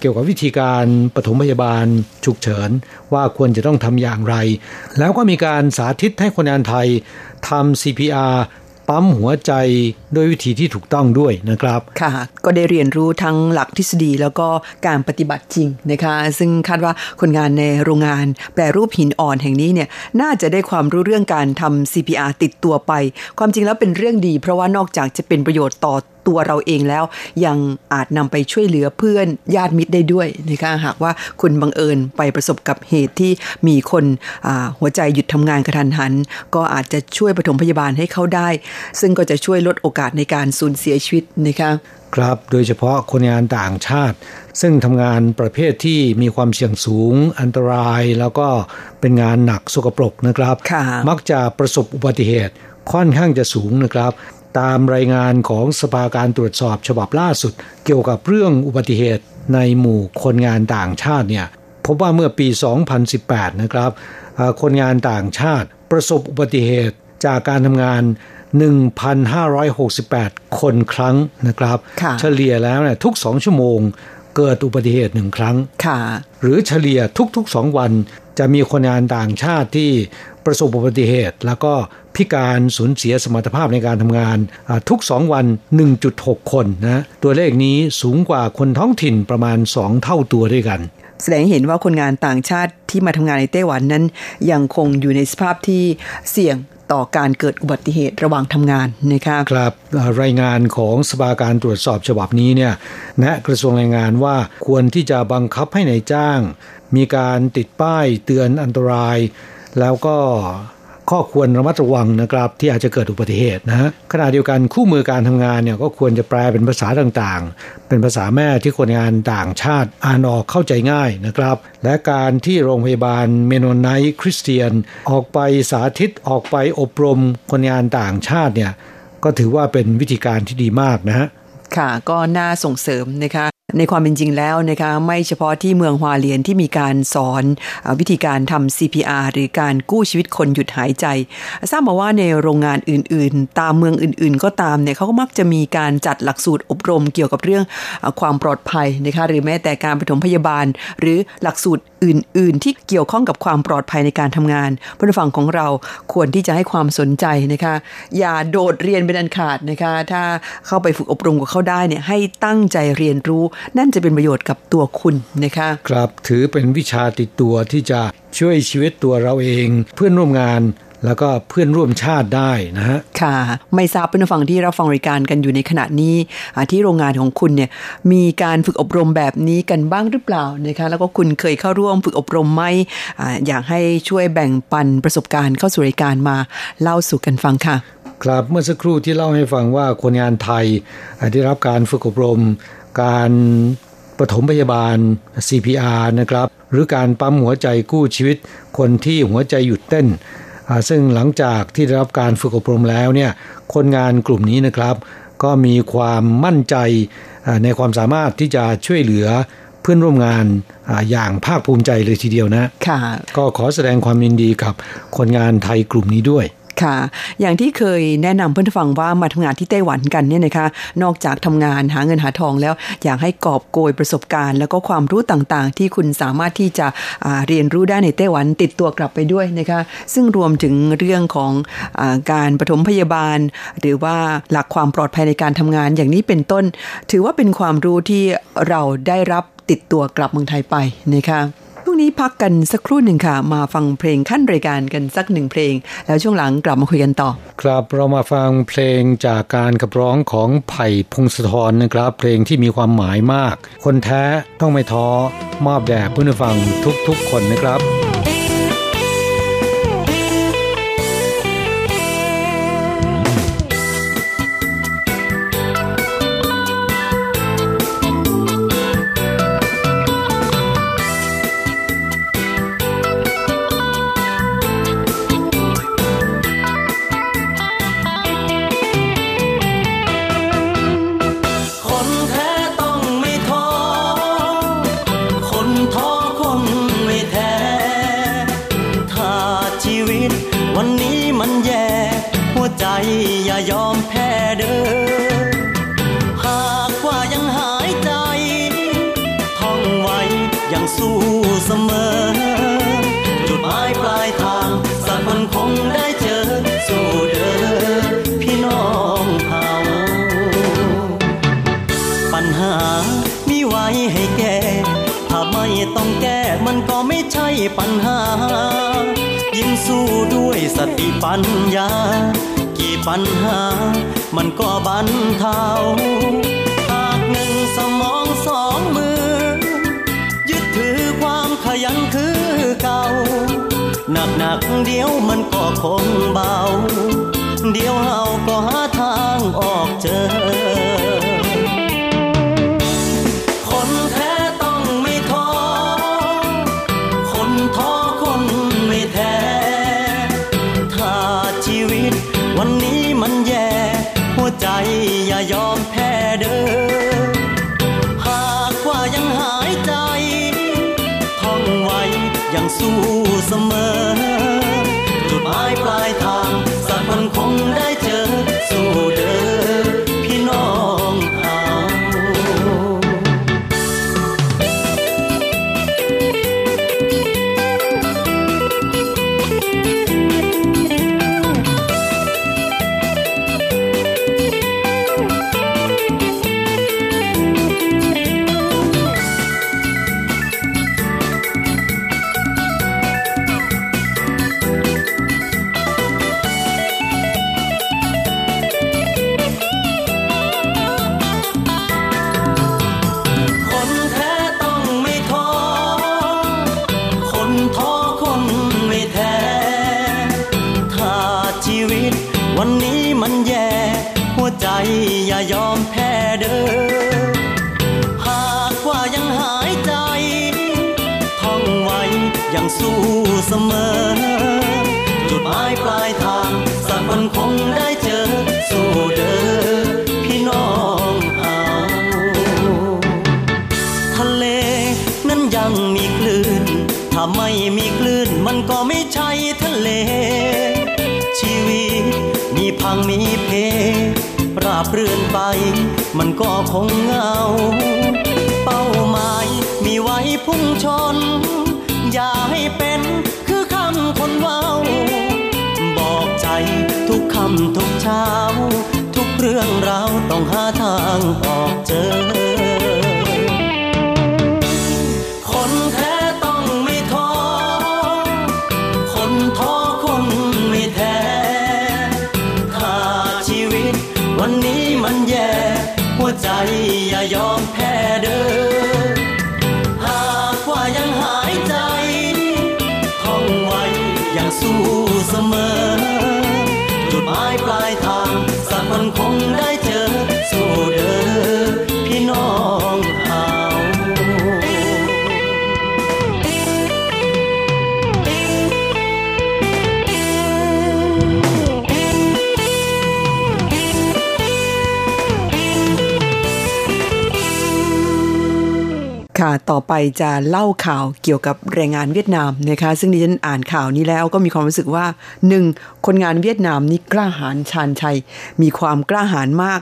เกี่ยวกับวิธีการปฐมพยาบาลฉุกเฉิน ว่าควรจะต้องทำอย่างไร แล้วก็มีการสาธิตให้คนงานไทยทำ CPR ปั๊มหัวใจด้วยวิธีที่ถูกต้องด้วยนะครับ ค่ะ ก็ได้เรียนรู้ทั้งหลักทฤษฎีแล้วก็การปฏิบัติจริงนะคะ ซึ่งคาดว่าคนงานในโรงงานแปรรูปหินอ่อนแห่งนี้เนี่ยน่าจะได้ความรู้เรื่องการทำ CPR ติดตัวไป ความจริงแล้วเป็นเรื่องดี เพราะว่านอกจากจะเป็นประโยชน์ต่อ ตัวเราเองแล้ว ยังอาจนำไปช่วยเหลือเพื่อนญาติมิตรได้ด้วยนะคะหากว่าคุณบังเอิญไปประสบกับเหตุที่มีคนอ่าหัวใจหยุดทำงานกระทันหัน ก็อาจจะช่วยปฐมพยาบาลให้เขาได้ ซึ่งก็จะช่วยลดโอกาสในการสูญเสียชีวิตนะคะครับ โดยเฉพาะคนงานต่างชาติ ซึ่งทำงานประเภทที่มีความเสี่ยงสูง อันตราย แล้วก็เป็นงานหนักสกปรกนะครับค่ะมักจะประสบอุบัติเหตุค่อนข้างจะสูงนะครับ ตามรายงานของสภาการตรวจสอบฉบับล่าสุด เกี่ยวกับเรื่องอุบัติเหตุในหมู่คนงานต่างชาติเนี่ยพบว่าเมื่อปี 2018 นะครับอ่าคนงานต่างชาติประสบอุบัติเหตุจากการทำงาน 1,568 คนครั้งนะครับค่ะเฉลี่ยแล้วเนี่ยทุก 2 ชั่วโมงเกิดอุบัติเหตุหนึ่งครั้งค่ะหรือเฉลี่ยทุกๆ 2 วันจะมีคนงานต่างชาติที่ ประสบอุบัติเหตุ แล้วก็พิการสูญเสียสมรรถภาพในการทำงานอ่าทุก 2 วัน 1.6 คนนะตัวเลขนี้สูงกว่าคนท้องถิ่นประมาณ 2 เท่าตัวด้วยกัน แสดงให้เห็นว่าคนงานต่างชาติที่มาทำงานในไต้หวันนั้น ยังคงอยู่ในสภาพที่เสี่ยงต่อการเกิดอุบัติเหตุระหว่างทำงานนะคะครับเอ่อรายงานของสภาการตรวจสอบฉบับนี้เนี่ยแนะกระทรวงแรงงานว่าควรที่จะบังคับให้นายจ้าง มีการติดป้ายเตือนอันตราย แล้วก็ข้อควรระมัดระวังนะครับที่อาจจะเกิดอุบัติเหตุนะฮะขณะเดียวกันคู่มือการทำงานเนี่ยก็ควรจะแปลเป็นภาษาต่างๆ เป็นภาษาแม่ที่คนงานต่างชาติอ่านออกเข้าใจง่ายนะครับ และการที่โรงพยาบาลเมโนไนท์คริสเตียน ออกไปสาธิตออกไปอบรมคนงานต่างชาติเนี่ยก็ถือว่าเป็นวิธีการที่ดีมากนะฮะค่ะก็น่าส่งเสริมนะคะในความเป็นจริงแล้วนะคะไม่เฉพาะที่เมืองฮวาเลียนที่มีการสอนวิธีการทำ CPR หรือการกู้ชีวิตคนหยุดหายใจ ทราบมาว่าในโรงงานอื่นๆ ตามเมืองอื่นๆ ก็ตามเนี่ยเขาก็มักจะมีการจัดหลักสูตรอบรมเกี่ยวกับเรื่องความปลอดภัยนะคะหรือแม้แต่การปฐมพยาบาล หรือหลักสูตรอื่น ๆ ที่เกี่ยวข้องกับความปลอดภัยในการทำงานผู้ฟังของเราควรที่จะให้ความสนใจนะคะอย่าโดดเรียนเป็นอันขาดนะคะถ้าเข้าไปฝึกอบรมกับเขาได้เนี่ยให้ตั้งใจเรียนรู้นั่นจะเป็นประโยชน์กับตัวคุณนะคะครับถือเป็นวิชาติดตัวที่จะช่วยชีวิตตัวเราเอง เพื่อนร่วมงานแล้วก็เพื่อนร่วมชาติได้นะฮะ ค่ะ ไม่ทราบเป็นฟังที่เราฟังรายการกันอยู่ในขณะนี้อ่าที่โรงงานของคุณเนี่ยมีการฝึกอบรมแบบนี้กันบ้างหรือเปล่านะคะแล้วก็คุณเคยเข้าร่วมฝึกอบรมไหมอาอยากให้ช่วยแบ่งปันประสบการณ์เข้าสู่รายการมาเล่าสู่กันฟังค่ะ ครับเมื่อสักครู่ที่เล่าให้ฟังว่าคนงานไทยอ่าได้รับการฝึกอบรม การปฐมพยาบาล CPR นะครับ หรือการปั๊มหัวใจกู้ชีวิตคนที่หัวใจหยุดเต้นอ่าซึ่งหลังจากที่ได้รับการฝึกอบรมแล้วเนี่ยคนงานกลุ่มนี้นะครับ ก็มีความมั่นใจอ่าในความสามารถที่จะช่วยเหลือเพื่อนร่วมงานอาอย่างภาคภูมิใจเลยทีเดียวนะค่ะก็ขอแสดงความยินดีกับคนงานไทยกลุ่มนี้ด้วย ค่ะ อย่างที่เคยแนะนำเพื่อนฟังว่ามาทำงานที่ไต้หวันกันเนี่ยนะคะ นอกจากทำงานหาเงินหาทองแล้ว อยากให้กอบโกยประสบการณ์ แล้วก็ความรู้ต่างๆ ที่คุณสามารถที่จะเรียนรู้ได้ในไต้หวันติดตัวกลับไปด้วยนะคะ ซึ่งรวมถึงเรื่องของอการปฐมพยาบาล หรือว่าหลักความปลอดภัยในการทำงานอย่างนี้เป็นต้น ถือว่าเป็นความรู้ที่เราได้รับติดตัวกลับเมืองไทยไปนะคะ วงนี้พักกันสักครู่หนึ่งค่ะ มาฟังเพลงขั้นรายการกันสักหนึ่งเพลง แล้วช่วงหลังกลับมาคุยกันต่อ ครับเรามาฟังเพลงจากการขับร้องของไผ่พงศธรนะครับ เพลงที่มีความหมายมาก คนแท้ต้องไม่ท้อมอบแด่เพื่อนฟังทุกๆคนนะครับ สติปัญญา กี่ปัญหา มันก็บรรเทาหากหนึ่งสมองสองมือ ยึดถือความขยันคือเก่า หนักหนักเดียวมันก็คงเบา เดียวเฮาก็หาทางออกเจอ ស៊ូស្មើ คค่ะ ต่อไปจะเล่าข่าวเกี่ยวกับแรงงานเวียดนามนะคะ ซึ่งดิฉันอ่านข่าวนี้แล้วก็มีความรู้สึกว่าหนึ่งคนงานเวียดนามนี่กล้าหาญชาญชัย มีความกล้าหาญมาก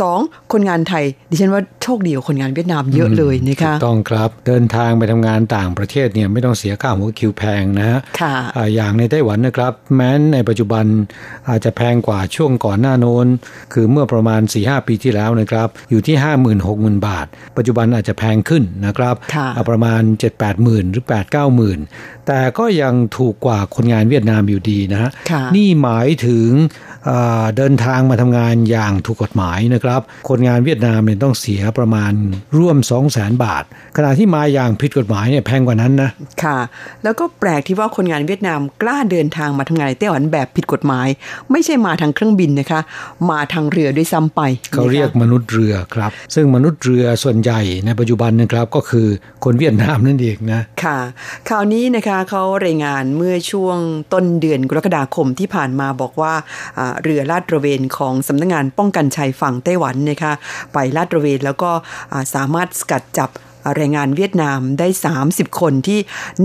สองคนงานไทย ดิฉันว่าโชคดีกว่าคนงานเวียดนามเยอะเลยนะคะถูกต้องครับ เดินทางไปทำงานต่างประเทศเนี่ยไม่ต้องเสียค่าหัวคิวแพงนะฮะค่ะอ่าอย่างในไต้หวันนะครับ แม้นในปัจจุบันอาจจะแพงกว่าช่วงก่อนหน้าโน้น คือเมื่อประมาณ4-5ปีที่แล้วนะครับ อยู่ที่50,000-60,000 บาท ปัจจุบันอาจจะแพงขึ้นนะครับค่ะอ่าประมาณ 7-8หมื่นหรือ 8-9หมื่นแต่ก็ยังถูกกว่าคนงานเวียดนามอยู่ดีนะฮะค่ะนี่หมายถึงอ่าเดินทางมาทำงานอย่างถูกกฎหมายนะครับ คนงานเวียดนามเนี่ยต้องเสียประมาณร่วม 2 0 0 0 0 0 บาท ขณะที่มาอย่างผิดกฎหมายเนี่ยแพงกว่านั้นนะ ค่ะ แล้วก็แปลกที่ว่าคนงานเวียดนามกล้าเดินทางมาทำงานในไต้หวันแบบผิดกฎหมาย ไม่ใช่มาทางเครื่องบินนะคะ มาทางเรือด้วยซ้ำไป เขาเรียกมนุษย์เรือครับ ซึ่งมนุษย์เรือส่วนใหญ่ในปัจจุบันนะครับก็คือคนเวียดนามนั่นเองนะค่ะข่าวนี้นะคะเขารายงานเมื่อช่วงต้นเดือนกรกฎาคมที่ผ่านมาบอกว่าเรือลาดตระเวนของสำนักงานป้องกันชายฝั่งไต้หวันนะคะไปลาดตระเวนแล้วก็สามารถสกัดจับ แรงงานเวียดนามได้ 30 คนที่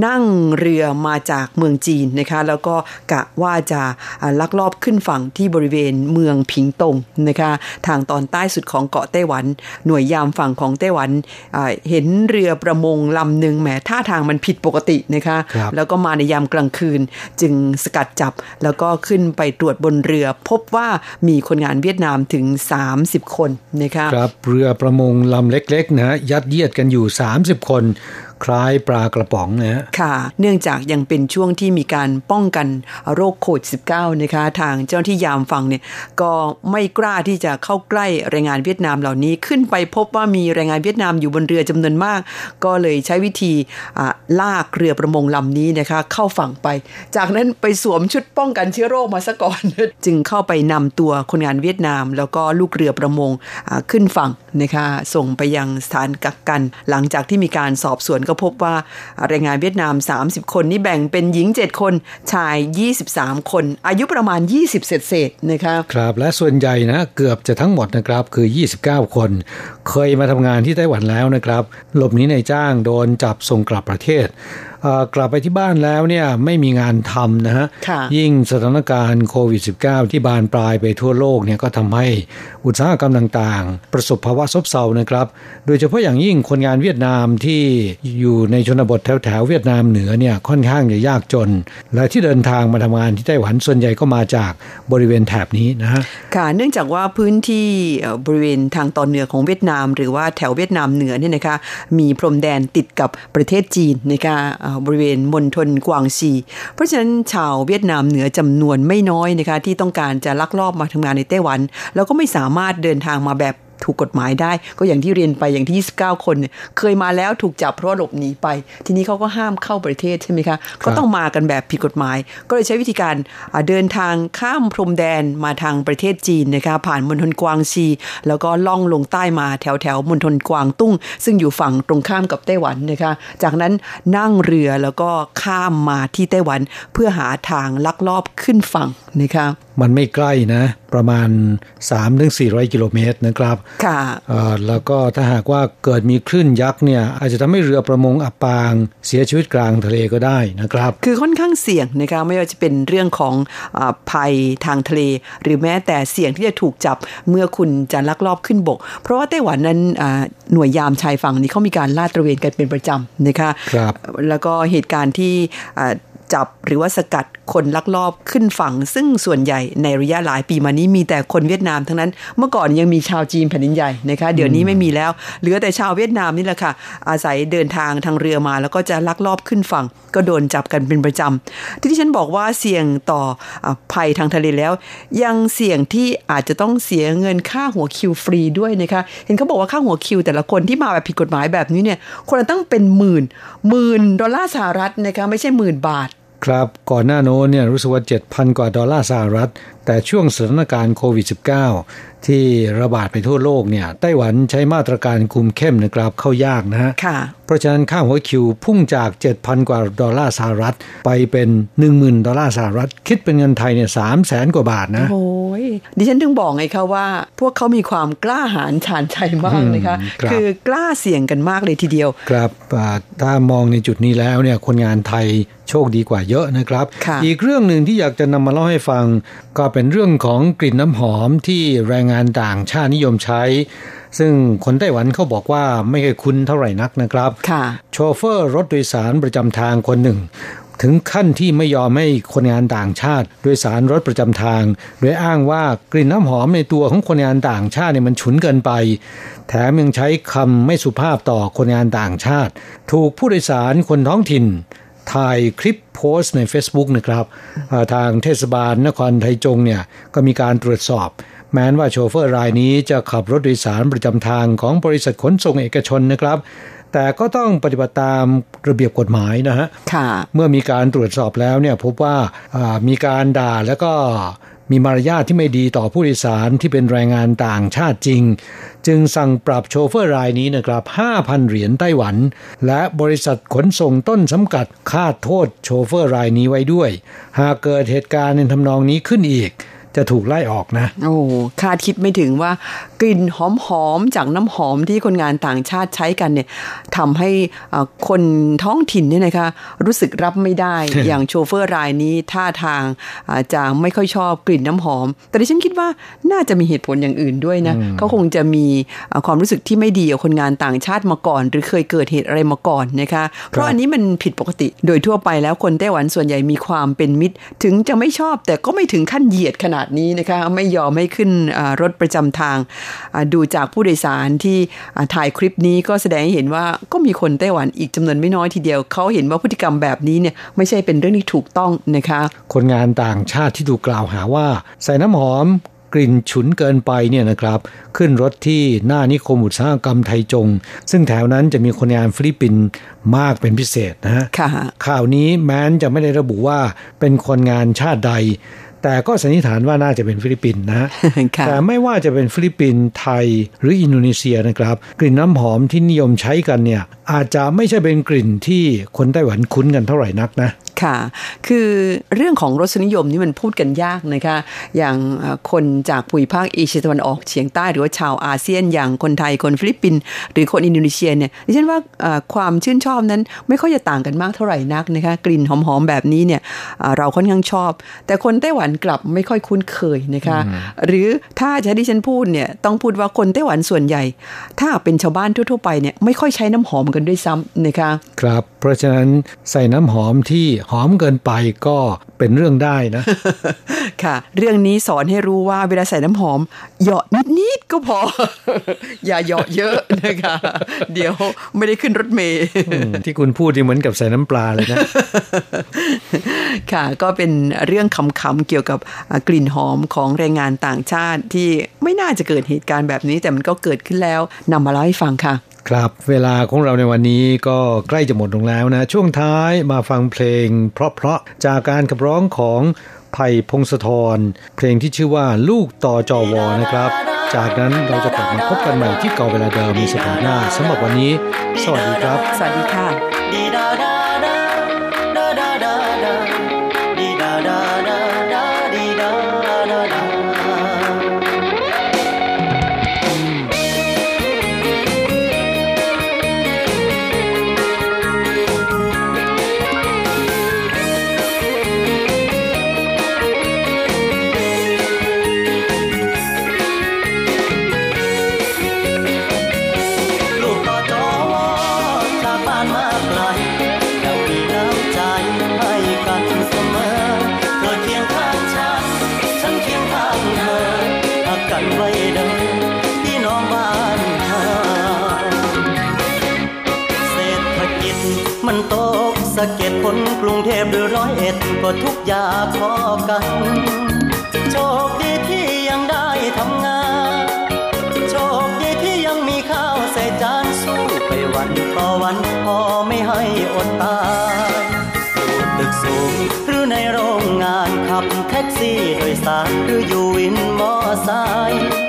นั่งเรือมาจากเมืองจีนนะคะแล้วก็กะว่าจะอ่าลักลอบขึ้นฝั่งที่บริเวณเมืองผิงตงนะคะทางตอนใต้สุดของเกาะไต้หวัน หน่วยยามฝั่งของไต้หวันอ่าเห็นเรือประมงลำหนึ่งแหมท่าทางมันผิดปกตินะคะครับแล้วก็มาในยามกลางคืน จึงสกัดจับแล้วก็ขึ้นไปตรวจบนเรือ พบว่ามีคนงานเวียดนามถึง 30 คนนะคะครับเรือประมงลำเล็กๆนะฮะยัดเยียดกันอยู่30 คน คล้ายปลากระป๋องนะค่ะ เนื่องจากยังเป็นช่วงที่มีการป้องกันโรคโควิด -19 นะคะ ทางเจ้าหน้าที่ยามฝั่งเนี่ยก็ไม่กล้าที่จะเข้าใกล้แรงงานเวียดนามเหล่านี้ขึ้นไปพบว่ามีแรงงานเวียดนามอยู่บนเรือจำนวนมาก ก็เลยใช้วิธีลากเรือประมงลำนี้นะคะ เข้าฝั่งไป จากนั้นไปสวมชุดป้องกันเชื้อโรคมาซะก่อน จึงเข้าไปนำตัวคนงานเวียดนาม แล้วก็ลูกเรือประมงขึ้นฝั่งนะคะส่งไปยังสถานกักกัน หลังจากที่มีการสอบสวนก็พบว่าแรงงานเวียดนาม 30 คนนี่แบ่งเป็นหญิง 7 คน ชาย 23 คน อายุประมาณ 20 เศษเศษนะครับครับ และส่วนใหญ่นะเกือบจะทั้งหมดนะครับคือ 29 คน เคยมาทำงานที่ไต้หวันแล้วนะครับ หลบหนีในจ้างโดนจับส่งกลับประเทศ กลับไปที่บ้านแล้วเนี่ยไม่มีงานทำนะฮะค่ะยิ่งสถานการณ์โควิด -19 ที่บานปลายไปทั่วโลกเนี่ยก็ทำให้อุตสาหกรรมต่างๆ ประสบภาวะซบเซานะครับ โดยเฉพาะอย่างยิ่งคนงานเวียดนามที่อยู่ในชนบทแถวๆเวียดนามเหนือเนี่ยค่อนข้างจะยากจน และที่เดินทางมาทำงานที่ไต้หวันส่วนใหญ่ก็มาจากบริเวณแถบนี้นะฮะค่ะเนื่องจากว่าพื้นที่เอ่อบริเวณทางตอนเหนือของเวียดนาม หรือว่าแถวเวียดนามเหนือเนี่ยนะคะมีพรมแดนติดกับประเทศจีนนะคะเอ่อบริเวณมณฑลกวางซี เพราะฉะนั้นชาวเวียดนามเหนือจำนวนไม่น้อยนะคะที่ต้องการจะลักลอบมาทำงานในไต้หวัน แล้วก็ไม่สามารถเดินทางมาแบบ ถูกกฎหมายได้ ก็อย่างที่เรียนไปอย่างที่ 29 คนเนี่ยเคยมาแล้วถูกจับเพราะว่าหลบหนีไป ทีนี้เขาก็ห้ามเข้าประเทศใช่ไหมคะ ก็ต้องมากันแบบผิดกฎหมาย ก็เลยใช้วิธีการอ่าเดินทางข้ามพรมแดนมาทางประเทศจีนนะคะผ่านมณฑลกวางซีแล้วก็ล่องลงใต้มาแถวแถวๆมณฑลกวางตุ้ง ซึ่งอยู่ฝั่งตรงข้ามกับไต้หวันนะคะ จากนั้นนั่งเรือแล้วก็ข้ามมาที่ไต้หวัน เพื่อหาทางลักลอบขึ้นฝั่งนะคะมันไม่ใกล้นะประมาณ 3-400 กิโลเมตรนะครับค่ะเอ่อแล้วก็ถ้าหากว่าเกิดมีคลื่นยักษ์เนี่ยอาจจะทำให้เรือประมงอับปาง เสียชีวิตกลางทะเลก็ได้นะครับ คือค่อนข้างเสี่ยงนะคะไม่ว่าจะเป็นเรื่องของอาภัยทางทะเล หรือแม้แต่เสี่ยงที่จะถูกจับเมื่อคุณจะลักลอบขึ้นบก เพราะว่าไต้หวันนั้นอ่าหน่วยยามชายฝั่งนี้เขามีการลาดตระเวนกันเป็นประจำนะคะครับแล้วก็เหตุการณ์ที่อ่า จับหรือว่าสกัดคนลักลอบขึ้นฝั่ง ซึ่งส่วนใหญ่ในระยะหลายปีมานี้มีแต่คนเวียดนามทั้งนั้น เมื่อก่อนยังมีชาวจีนแผ่นดินใหญ่นะคะเดี๋ยวนี้ไม่มีแล้ว เหลือแต่ชาวเวียดนามนี่แหละค่ะ อาศัยเดินทางทางเรือมา แล้วก็จะลักลอบขึ้นฝั่ง ก็โดนจับกันเป็นประจำที่ที่ฉันบอกว่าเสี่ยงต่ออาภัยทางทะเลแล้ว ยังเสี่ยงที่อาจจะต้องเสียเงินค่าหัวคิวฟรีด้วยนะคะเห็นเขาบอกว่าค่าหัวคิว แต่ละคนที่มาแบบผิดกฎหมายแบบนี้เนี่ยคนละตั้งเป็นหมื่นหมื่นดอลลาร์สหรัฐนะคะไม่ใช่หมื่นบาท ครับก่อนหน้าโน้นเนี่ยรู้สึกว่า 7,000 กว่าดอลลาร์สหรัฐ แต่ช่วงสถานการณ์โควิด -19 ที่ระบาดไปทั่วโลกเนี่ยไต้หวันใช้มาตรการคุมเข้มนะครับเข้ายากนะฮะค่ะเพราะฉะนั้นค่าหัวคิวพุ่งจาก 7,000 กว่าดอลลาร์สหรัฐ ไปเป็น 10,000 ดอลลาร์สหรัฐ คิดเป็นเงินไทยเนี่ย3 0 0แสนกว่าบาทนะโอ้ยดิฉันถึงบอกไงคะว่า พวกเขามีความกล้าหาญชาญชัยมากนะคะอืมครับอกล้าเสี่ยงกันมากเลยทีเดียว ครับอ่าถ้ามองในจุดนี้แล้วเนี่ยคนงานไทยโชคดีกว่าเยอะนะครับค่ะอีกเรื่องหนึ่งที่อยากจะนำมาเล่าให้ฟังก็เป็นเรื่องของกลิ่นน้ำหอมที่แรงงานต่างชาตินิยมใช้ ซึ่งคนไต้หวันเขาบอกว่าไม่เคยคุ้นเท่าไหร่นักนะครับค่ะโชเฟอร์รถโดยสารประจำทางคนหนึ่ง ถึงขั้นที่ไม่ยอมให้คนงานต่างชาติ โดยสารรถประจำทาง โดยอ้างว่ากลิ่นน้ำหอมในตัวของคนงานต่างชาติเนี่ยมันฉุนเกินไป แถมยังใช้คำไม่สุภาพต่อคนงานต่างชาติ ถูกผู้โดยสารคนท้องถิ่น ถ่ายคลิปโพสต์ใน Facebook นะครับเอ่อทางเทศบาลนครไทจงเนี่ยก็มีการตรวจสอบ แม้นว่าโชเฟอร์รายนี้จะขับรถโดยสารประจำทางของบริษัทขนส่งเอกชนนะครับ แต่ก็ต้องปฏิบัติตามระเบียบกฎหมายนะฮะค่ะเมื่อมีการตรวจสอบแล้วเนี่ยพบว่าอ่ามีการด่าแล้วก็ มีมารยาทที่ไม่ดีต่อผู้โดยสารที่เป็นแรงงานต่างชาติจริง จึงสั่งปรับโชเฟอร์รายนี้นะครับ 5,000 เหรียญไต้หวัน และบริษัทขนส่งต้นสำกัดคาดโทษโชเฟอร์รายนี้ไว้ด้วย หากเกิดเหตุการณ์ในทำนองนี้ขึ้นอีก จะถูกไล่ออกนะ โอ้คาดคิดไม่ถึงว่ากลิ่นหอมๆจากน้ำหอมที่คนงานต่างชาติใช้กันเนี่ยทำให้อ่าคนท้องถิ่นเนี่ยนะคะรู้สึกรับไม่ได้ อย่างโชเฟอร์รายนี้ท่าทางอาจจะไม่ค่อยชอบกลิ่นน้ำหอม แต่ดิฉันคิดว่าน่าจะมีเหตุผลอย่างอื่นด้วยนะเขาคงจะมีอ่าความรู้สึกที่ไม่ดีกับคนงานต่างชาติมาก่อน หรือเคยเกิดเหตุอะไรมาก่อนนะคะเพราะอันนี้มันผิดปกติโดยทั่วไปแล้วคนไต้หวันส่วนใหญ่มีความเป็นมิตร ถึงจะไม่ชอบแต่ก็ไม่ถึงขั้นเหยียดขนาดนี้นะคะไม่ยอมให้ขึ้นอ่ารถประจำทางอ่าดูจากผู้โดยสารที่อ่าถ่ายคลิปนี้ก็แสดงให้เห็นว่าก็มีคนไต้หวันอีกจำนวนไม่น้อยทีเดียว เขาเห็นว่าพฤติกรรมแบบนี้เนี่ยไม่ใช่เป็นเรื่องที่ถูกต้องนะคะ คนงานต่างชาติที่ถูกกล่าวหาว่า ใส่น้ำหอมกลิ่นฉุนเกินไปเนี่ยนะครับ ขึ้นรถที่หน้านิคมอุตสาหกรรมไทจง ซึ่งแถวนั้นจะมีคนงานฟิลิปปินส์มากเป็นพิเศษนะฮะค่ะข่าวนี้แม้นจะไม่ได้ระบุว่าเป็นคนงานชาติใด แต่ก็สันนิษฐานว่าน่าจะเป็นฟิลิปปินส์นะฮะค่ะแต่ไม่ว่าจะเป็นฟิลิปปินส์ไทยหรืออินโดนีเซียนะครับ กลิ่นน้ำหอมที่นิยมใช้กันเนี่ยอาจจะไม่ใช่เป็นกลิ่นที่คนไต้หวันคุ้นกันเท่าไหร่นักนะ ค่ะ คือเรื่องของรสนิยมนี่มันพูดกันยากนะคะ อย่างเอ่อคนจากภูมิภาคเอเชียตะวันออกเฉียงใต้หรือว่าชาวอาเซียนอย่างคนไทยคนฟิลิปปินส์หรือคนอินโดนีเซียเนี่ยดิฉันว่าเอ่อความชื่นชอบนั้นไม่ค่อยจะต่างกันมากเท่าไหร่นักนะคะ กลิ่นหอมๆแบบนี้เนี่ยเอ่อเราค่อนข้างชอบ แต่คนไต้หวันกลับไม่ค่อยคุ้นเคยนะคะ หรือถ้าจะให้ดิฉันพูดเนี่ยต้องพูดว่าคนไต้หวันส่วนใหญ่ ถ้าเป็นชาวบ้านทั่วๆไปเนี่ยไม่ค่อยใช้น้ำหอมกันด้วยซ้ำนะคะ ครับ เพราะฉะนั้นใส่น้ำหอมที่หอมเกินไปก็เป็นเรื่องได้นะ ค่ะ เรื่องนี้สอนให้รู้ว่าเวลาใส่น้ำหอมเหยาะนิดๆก็พอ อย่าเหยาะเยอะนะคะ เดี๋ยวไม่ได้ขึ้นรถเมล์ที่คุณพูดที่เหมือนกับใส่น้ำปลาเลยนะ ค่ะ ก็เป็นเรื่องขำๆเกี่ยวกับอ่ากลิ่นหอมของแรงงานต่างชาติที่ไม่น่าจะเกิดเหตุการณ์แบบนี้แต่มันก็เกิดขึ้นแล้วนำมาเล่าให้ฟังค่ะ ครับเวลาของเราในวันนี้ก็ใกล้จะหมดลงแล้วนะ ช่วงท้ายมาฟังเพลง เพราะๆจากการขับร้องของไผ่พงศธรเพลงที่ชื่อว่าลูกต่อจอวอนะครับ จากนั้นเราจะกลับมาพบกันใหม่ที่เก่าเวลาเดิมในสัปดาห์หน้าสำหรับวันนี้ สวัสดีครับ สวัสดีค่ะ สะเก็ดคนกรุงเทพหรือร้อยเอ็ดก็ทุกอย่างพอกัน โชคดีที่ยังได้ทำงาน โชคดีที่ยังมีข้าวใส่จานสู้ไปวันต่อวันพอไม่ให้อดตายอยู่ตึกสูงหรือในโรงงานขับแท็กซี่โดยสารหรืออยู่วินมอไซค์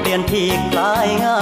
เปลี่ยนที่คลายเหงา